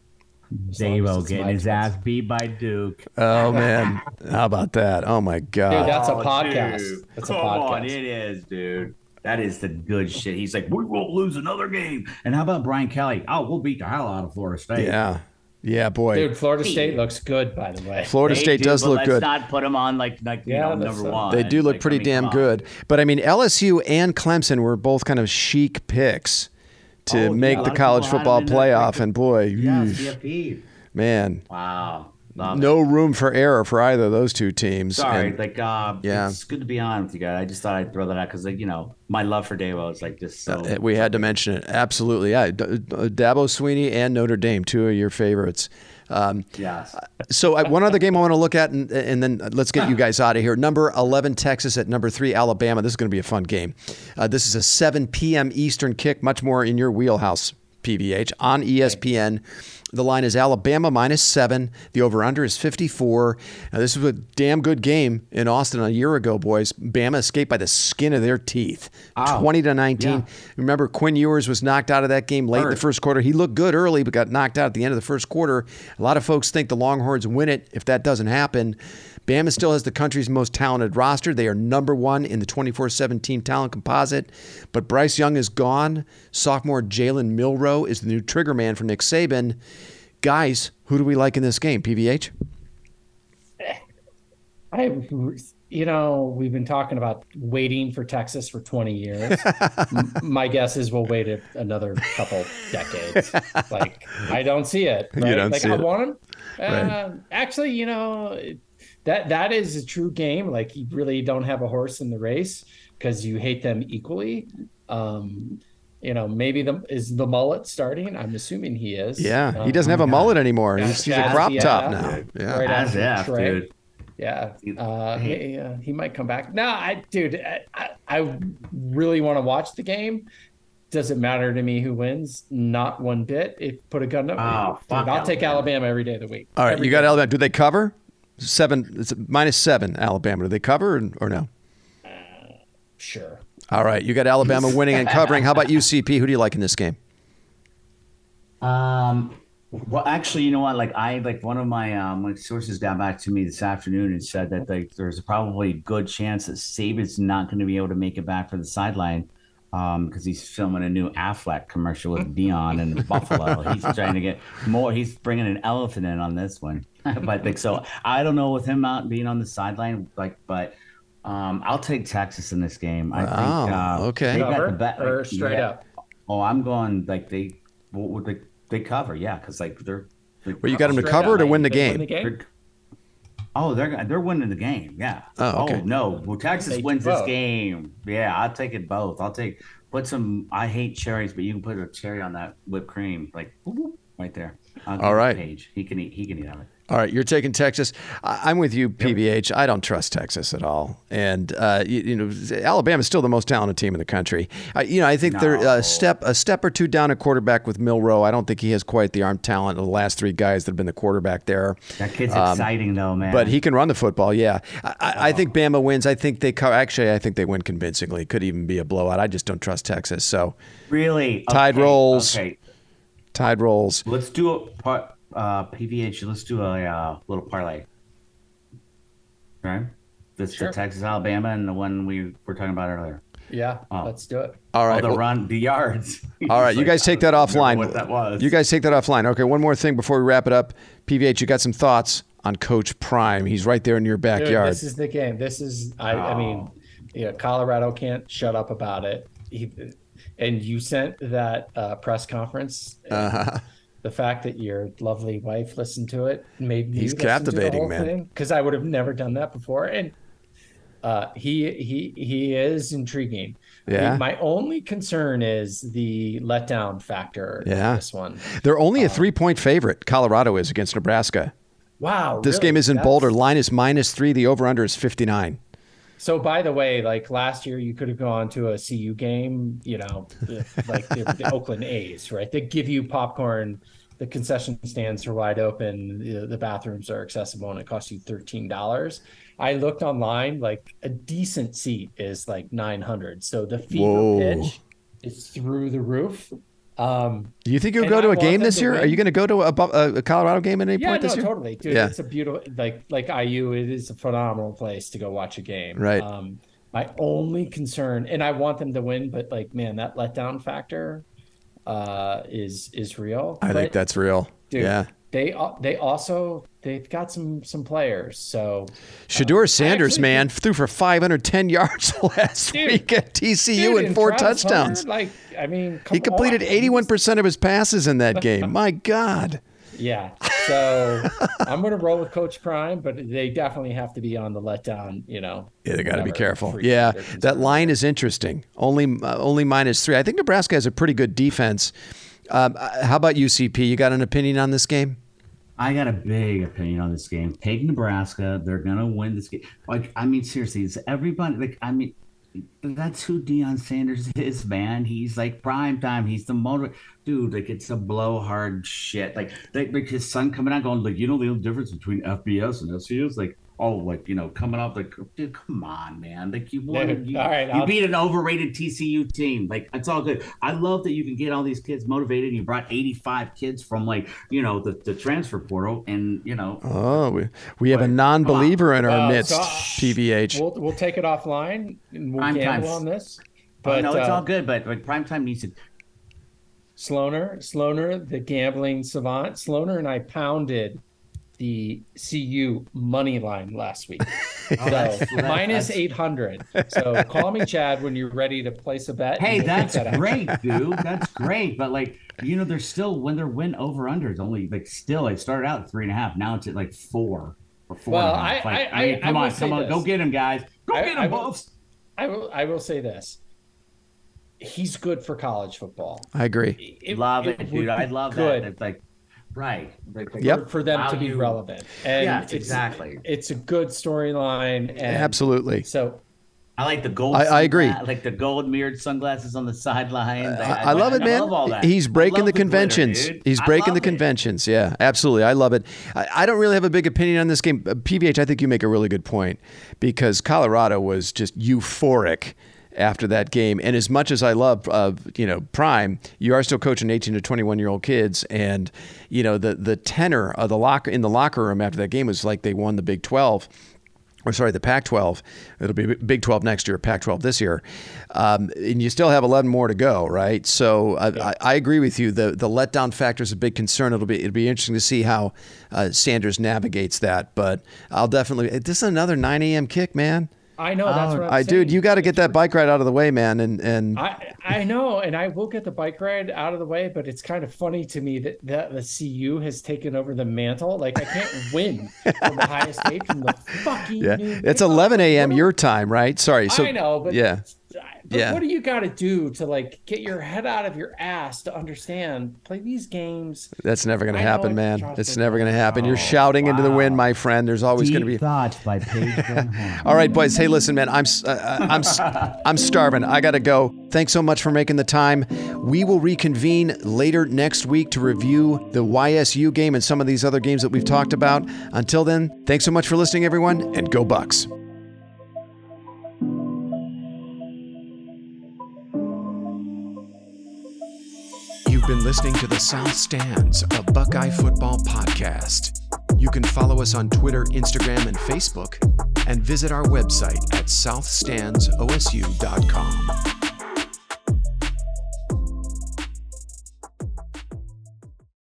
Dabo getting his ass beat by Duke. Oh man, how about that? Oh my god, dude, that's a oh, podcast. Dude. That's Come a podcast. on, it is, dude. That is the good shit. He's like, we won't lose another game. And how about Brian Kelly? Oh, we'll beat the hell out of Florida State. Yeah. Yeah, boy. Dude, Florida State looks good, by the way. Florida they State do, does look let's good. Let's not put them on like like yeah, you know, number one. They do look like, pretty I mean, damn good. But I mean, LSU and Clemson were both kind of chic picks to oh, make yeah, the college football playoff, and boy, yeah. Man. Wow. Love no it. room for error for either of those two teams. Sorry, and, like, uh, yeah, it's good to be on with you guys. I just thought I'd throw that out because, like, you know, my love for Dabo is like just so. Uh, we had to mention it. Absolutely, yeah. D- Dabo Swinney and Notre Dame, two of your favorites. Um, yes. So uh, one other game I want to look at, and, and, then let's get you guys out of here. Number 11, Texas at number three, Alabama. This is going to be a fun game. Uh, this is a 7 p.m. Eastern kick, much more in your wheelhouse, PVH, on ESPN. The line is Alabama minus seven. The over under is 54. Now, this was a damn good game in Austin a year ago, boys. Bama escaped by the skin of their teeth, oh, 20 to 19. Yeah. Remember, Quinn Ewers was knocked out of that game late Hurt. in the first quarter. He looked good early, but got knocked out at the end of the first quarter. A lot of folks think the Longhorns win it if that doesn't happen. Bama still has the country's most talented roster. They are number one in the 24 7 team talent composite. But Bryce Young is gone. Sophomore Jalen Milroe is the new trigger man for Nick Saban. Guys, who do we like in this game? PVH? I, you know, we've been talking about waiting for Texas for 20 years. My guess is we'll wait another couple decades. Like, I don't see it. Right? You don't like, see I it. want him. Right. Uh, actually, you know, that that is a true game. Like, you really don't have a horse in the race because you hate them equally. Um, you know, maybe the is the mullet starting. I'm assuming he is. Yeah, he Um, doesn't have a mullet anymore. He's, he's a crop yeah. top now. Yeah. Right As after if, Trey. dude. Yeah, uh, he, uh, he might come back. No, I, dude, I, I, I really want to watch the game. Does it matter to me who wins? Not one bit. If put a gun up, Oh, dude, I'll take Alabama. Alabama every day of the week. All right, Every you got day. Alabama. Do they cover? Seven, it's minus seven, Alabama. Do they cover or, or no? Sure. All right, you got Alabama winning and covering. How about UCP? Who do you like in this game? Um, well, actually, you know what? Like, I like one of my um like sources got back to me this afternoon and said that like there's probably a good chance that Saban's not going to be able to make it back for the sideline. Um, because he's filming a new Aflac commercial with Deion and Buffalo. He's trying to get more. He's bringing an elephant in on this one, but like so, I don't know with him out being on the sideline, like, but um, I'll take Texas in this game. I think. Uh, okay. they got Cover the bet- or straight yeah. up? Oh, I'm going like they, what would they, they cover? Yeah, because like they're. like, Well, you got them to Straight cover or up. to win the They game? They're- Oh, they're they're winning the game. Yeah. Oh, okay. Oh, no, well, Texas They wins this game. Yeah, I'll take it both. I'll take put some. I hate cherries, but you can put a cherry on that whipped cream, like whoop, whoop, right there. I'll give All it to right. Paige. He can eat. He can eat of it. All right, you're taking Texas. I'm with you, PVH. I don't trust Texas at all, and uh, you, you know Alabama's still the most talented team in the country. I, you know, I think they're a step a step or two down at quarterback with Milroe. I don't think he has quite the arm talent of the last three guys that have been the quarterback there. That kid's exciting though, man. Um, But he can run the football. Yeah, I, I, I think Bama wins. I think they co- actually. I think they win convincingly. Could even be a blowout. I just don't trust Texas. So really Tide okay, rolls. Okay, tide rolls. let's do a part. Uh, PVH. Let's do a uh, little parlay. Right. This Sure. the Texas, Alabama, and the one we were talking about earlier. Yeah, Oh. let's do it. All right. Oh, the well- run, the yards. All right, you like, guys take that I don't remember offline. What that was? You guys take that offline. Okay, one more thing before we wrap it up. PVH, you got some thoughts on Coach Prime? He's right there in your Dude, backyard. this is the game. This is I, I mean, Oh. yeah, Colorado can't shut up about it. He, and you sent that uh, press conference. uh-huh. The fact that your lovely wife listened to it made me He's listen to the captivating, man. because I would have never done that before. And uh, he he he is intriguing. Yeah. My only concern is the letdown factor. Yeah. this one. They're only a three-point favorite. Colorado is against Nebraska. Wow. This really? game is in That's- Boulder. Line is minus three. The over/under is fifty-nine. So, by the way, like last year, you could have gone to a CU game, you know, like the, the Oakland A's, right? They give you popcorn, the concession stands are wide open, the, the bathrooms are accessible, and it costs you thirteen dollars. I looked online, like a decent seat is like nine hundred. So the fever Whoa. pitch is through the roof. Um, Do you think you'll go to a game this year? win. Are you going to go to a, a a Colorado game at any yeah, point no, this year? totally, dude. Yeah. It's a beautiful, like like IU. It is a phenomenal place to go watch a game. Right. Um, my only concern, and I want them to win, but like, man, that letdown factor uh, is is real. I think that's real. dude, yeah. They al- they also they've got some some players. So Shedeur Sanders, actually man, threw for 510 yards last Dude. week at TCU Dude, and four Travis touchdowns. Hunter, like, I mean, he completed on. 81% of his passes in that game. My God. Yeah. So I'm going to roll with Coach Prime, but they definitely have to be on the letdown. You know. Yeah, they got to be careful. Yeah, that line is interesting. Only uh, only minus three. I think Nebraska has a pretty good defense. Um, uh, how about UCP? You got an opinion on this game? I got a big opinion on this game. Take Nebraska. They're gonna win this game. Like, I mean, seriously, it's everybody. Like, I mean, that's who Deion Sanders is, man. He's like prime time. He's the motor dude. Like, it's a blowhard shit. Like, like, like his son coming out going, like, you know, the only difference between FBS and FCS, like. Oh, like you know, coming up like, dude, come on, man! Like you won, Dude, you, all right, you I'll- beat an overrated TCU team. Like it's all good. I love that you can get all these kids motivated. And you brought eighty-five kids from like you know the, the transfer portal, and you know Oh, we, we have a non-believer in our Well, midst. so- PVH. We'll we'll take it offline and we'll Prime gamble on this. But But no, it's uh, all good. But like primetime needs to. Sloaner, Sloaner, the gambling savant. Sloaner and I pounded the CU money line last week. oh, so minus 800. So call me Chad when you're ready to place a bet. Hey, that's that great, dude. That's great. But like, you know, they're still when their win over under is only like still it started out at three and a half. Now it's at like four or four. Well, I, like, I, I, mean, come on, come on, this. go get him, guys. Go get him, both. I will I will say this. He's good for college football. I agree. It, love it, it dude. I love good. that. It's like Right. yep. For, for them to be relevant. And yeah, it's, exactly. It's a good storyline. Absolutely. So I like the gold. I, I agree. like the gold mirrored sunglasses on the sideline. Uh, I, I, love it, man. Love He's breaking the, the, conventions. Glitter, He's breaking the conventions. It. Yeah, absolutely. I love it. I, don't really have a big opinion on this game. PVH, I think you make a really good point because Colorado was just euphoric after that game. And as much as I love, uh, you know, Prime, you are still coaching 18 to 21 year old kids, and you know the the tenor of the locker in the locker room after that game was like they won the Big 12 or sorry, the Pac 12. It'll be Big 12 next year, Pac 12 this year. Um, and you still have 11 more to go, right? So I, yeah. I, I, agree with you. The the letdown factor is a big concern. It'll be it'll be interesting to see how uh, Sanders navigates that. But I'll definitely. This is another 9 a.m. kick, man. I know that's oh, what I'm I dude, you got to get that bike ride out of the way, man. And and I I know, and I will get the bike ride out of the way, but it's kind of funny to me that, that the CU has taken over the mantle. Like I can't win from the highest state from the fucking yeah. It's 11 a.m. your time, right? Sorry. So I know, but yeah. But yeah. what do you got to do to like get your head out of your ass to understand play these games? That's never going to happen, man. It's never going to happen. You're shouting wow. into the wind, my friend. There's always going to be thoughts by Paige All right, boys. Hey, listen, man. I'm uh, uh I'm I'm starving. I got to go. Thanks so much for making the time. We will reconvene later next week to review the YSU game and some of these other games that we've talked about. Until then, thanks so much for listening, everyone, and go Bucks. Been listening to the South Stands, a Buckeye football podcast. You can follow us on Twitter, Instagram, and Facebook, and visit our website at southstandsosu.com.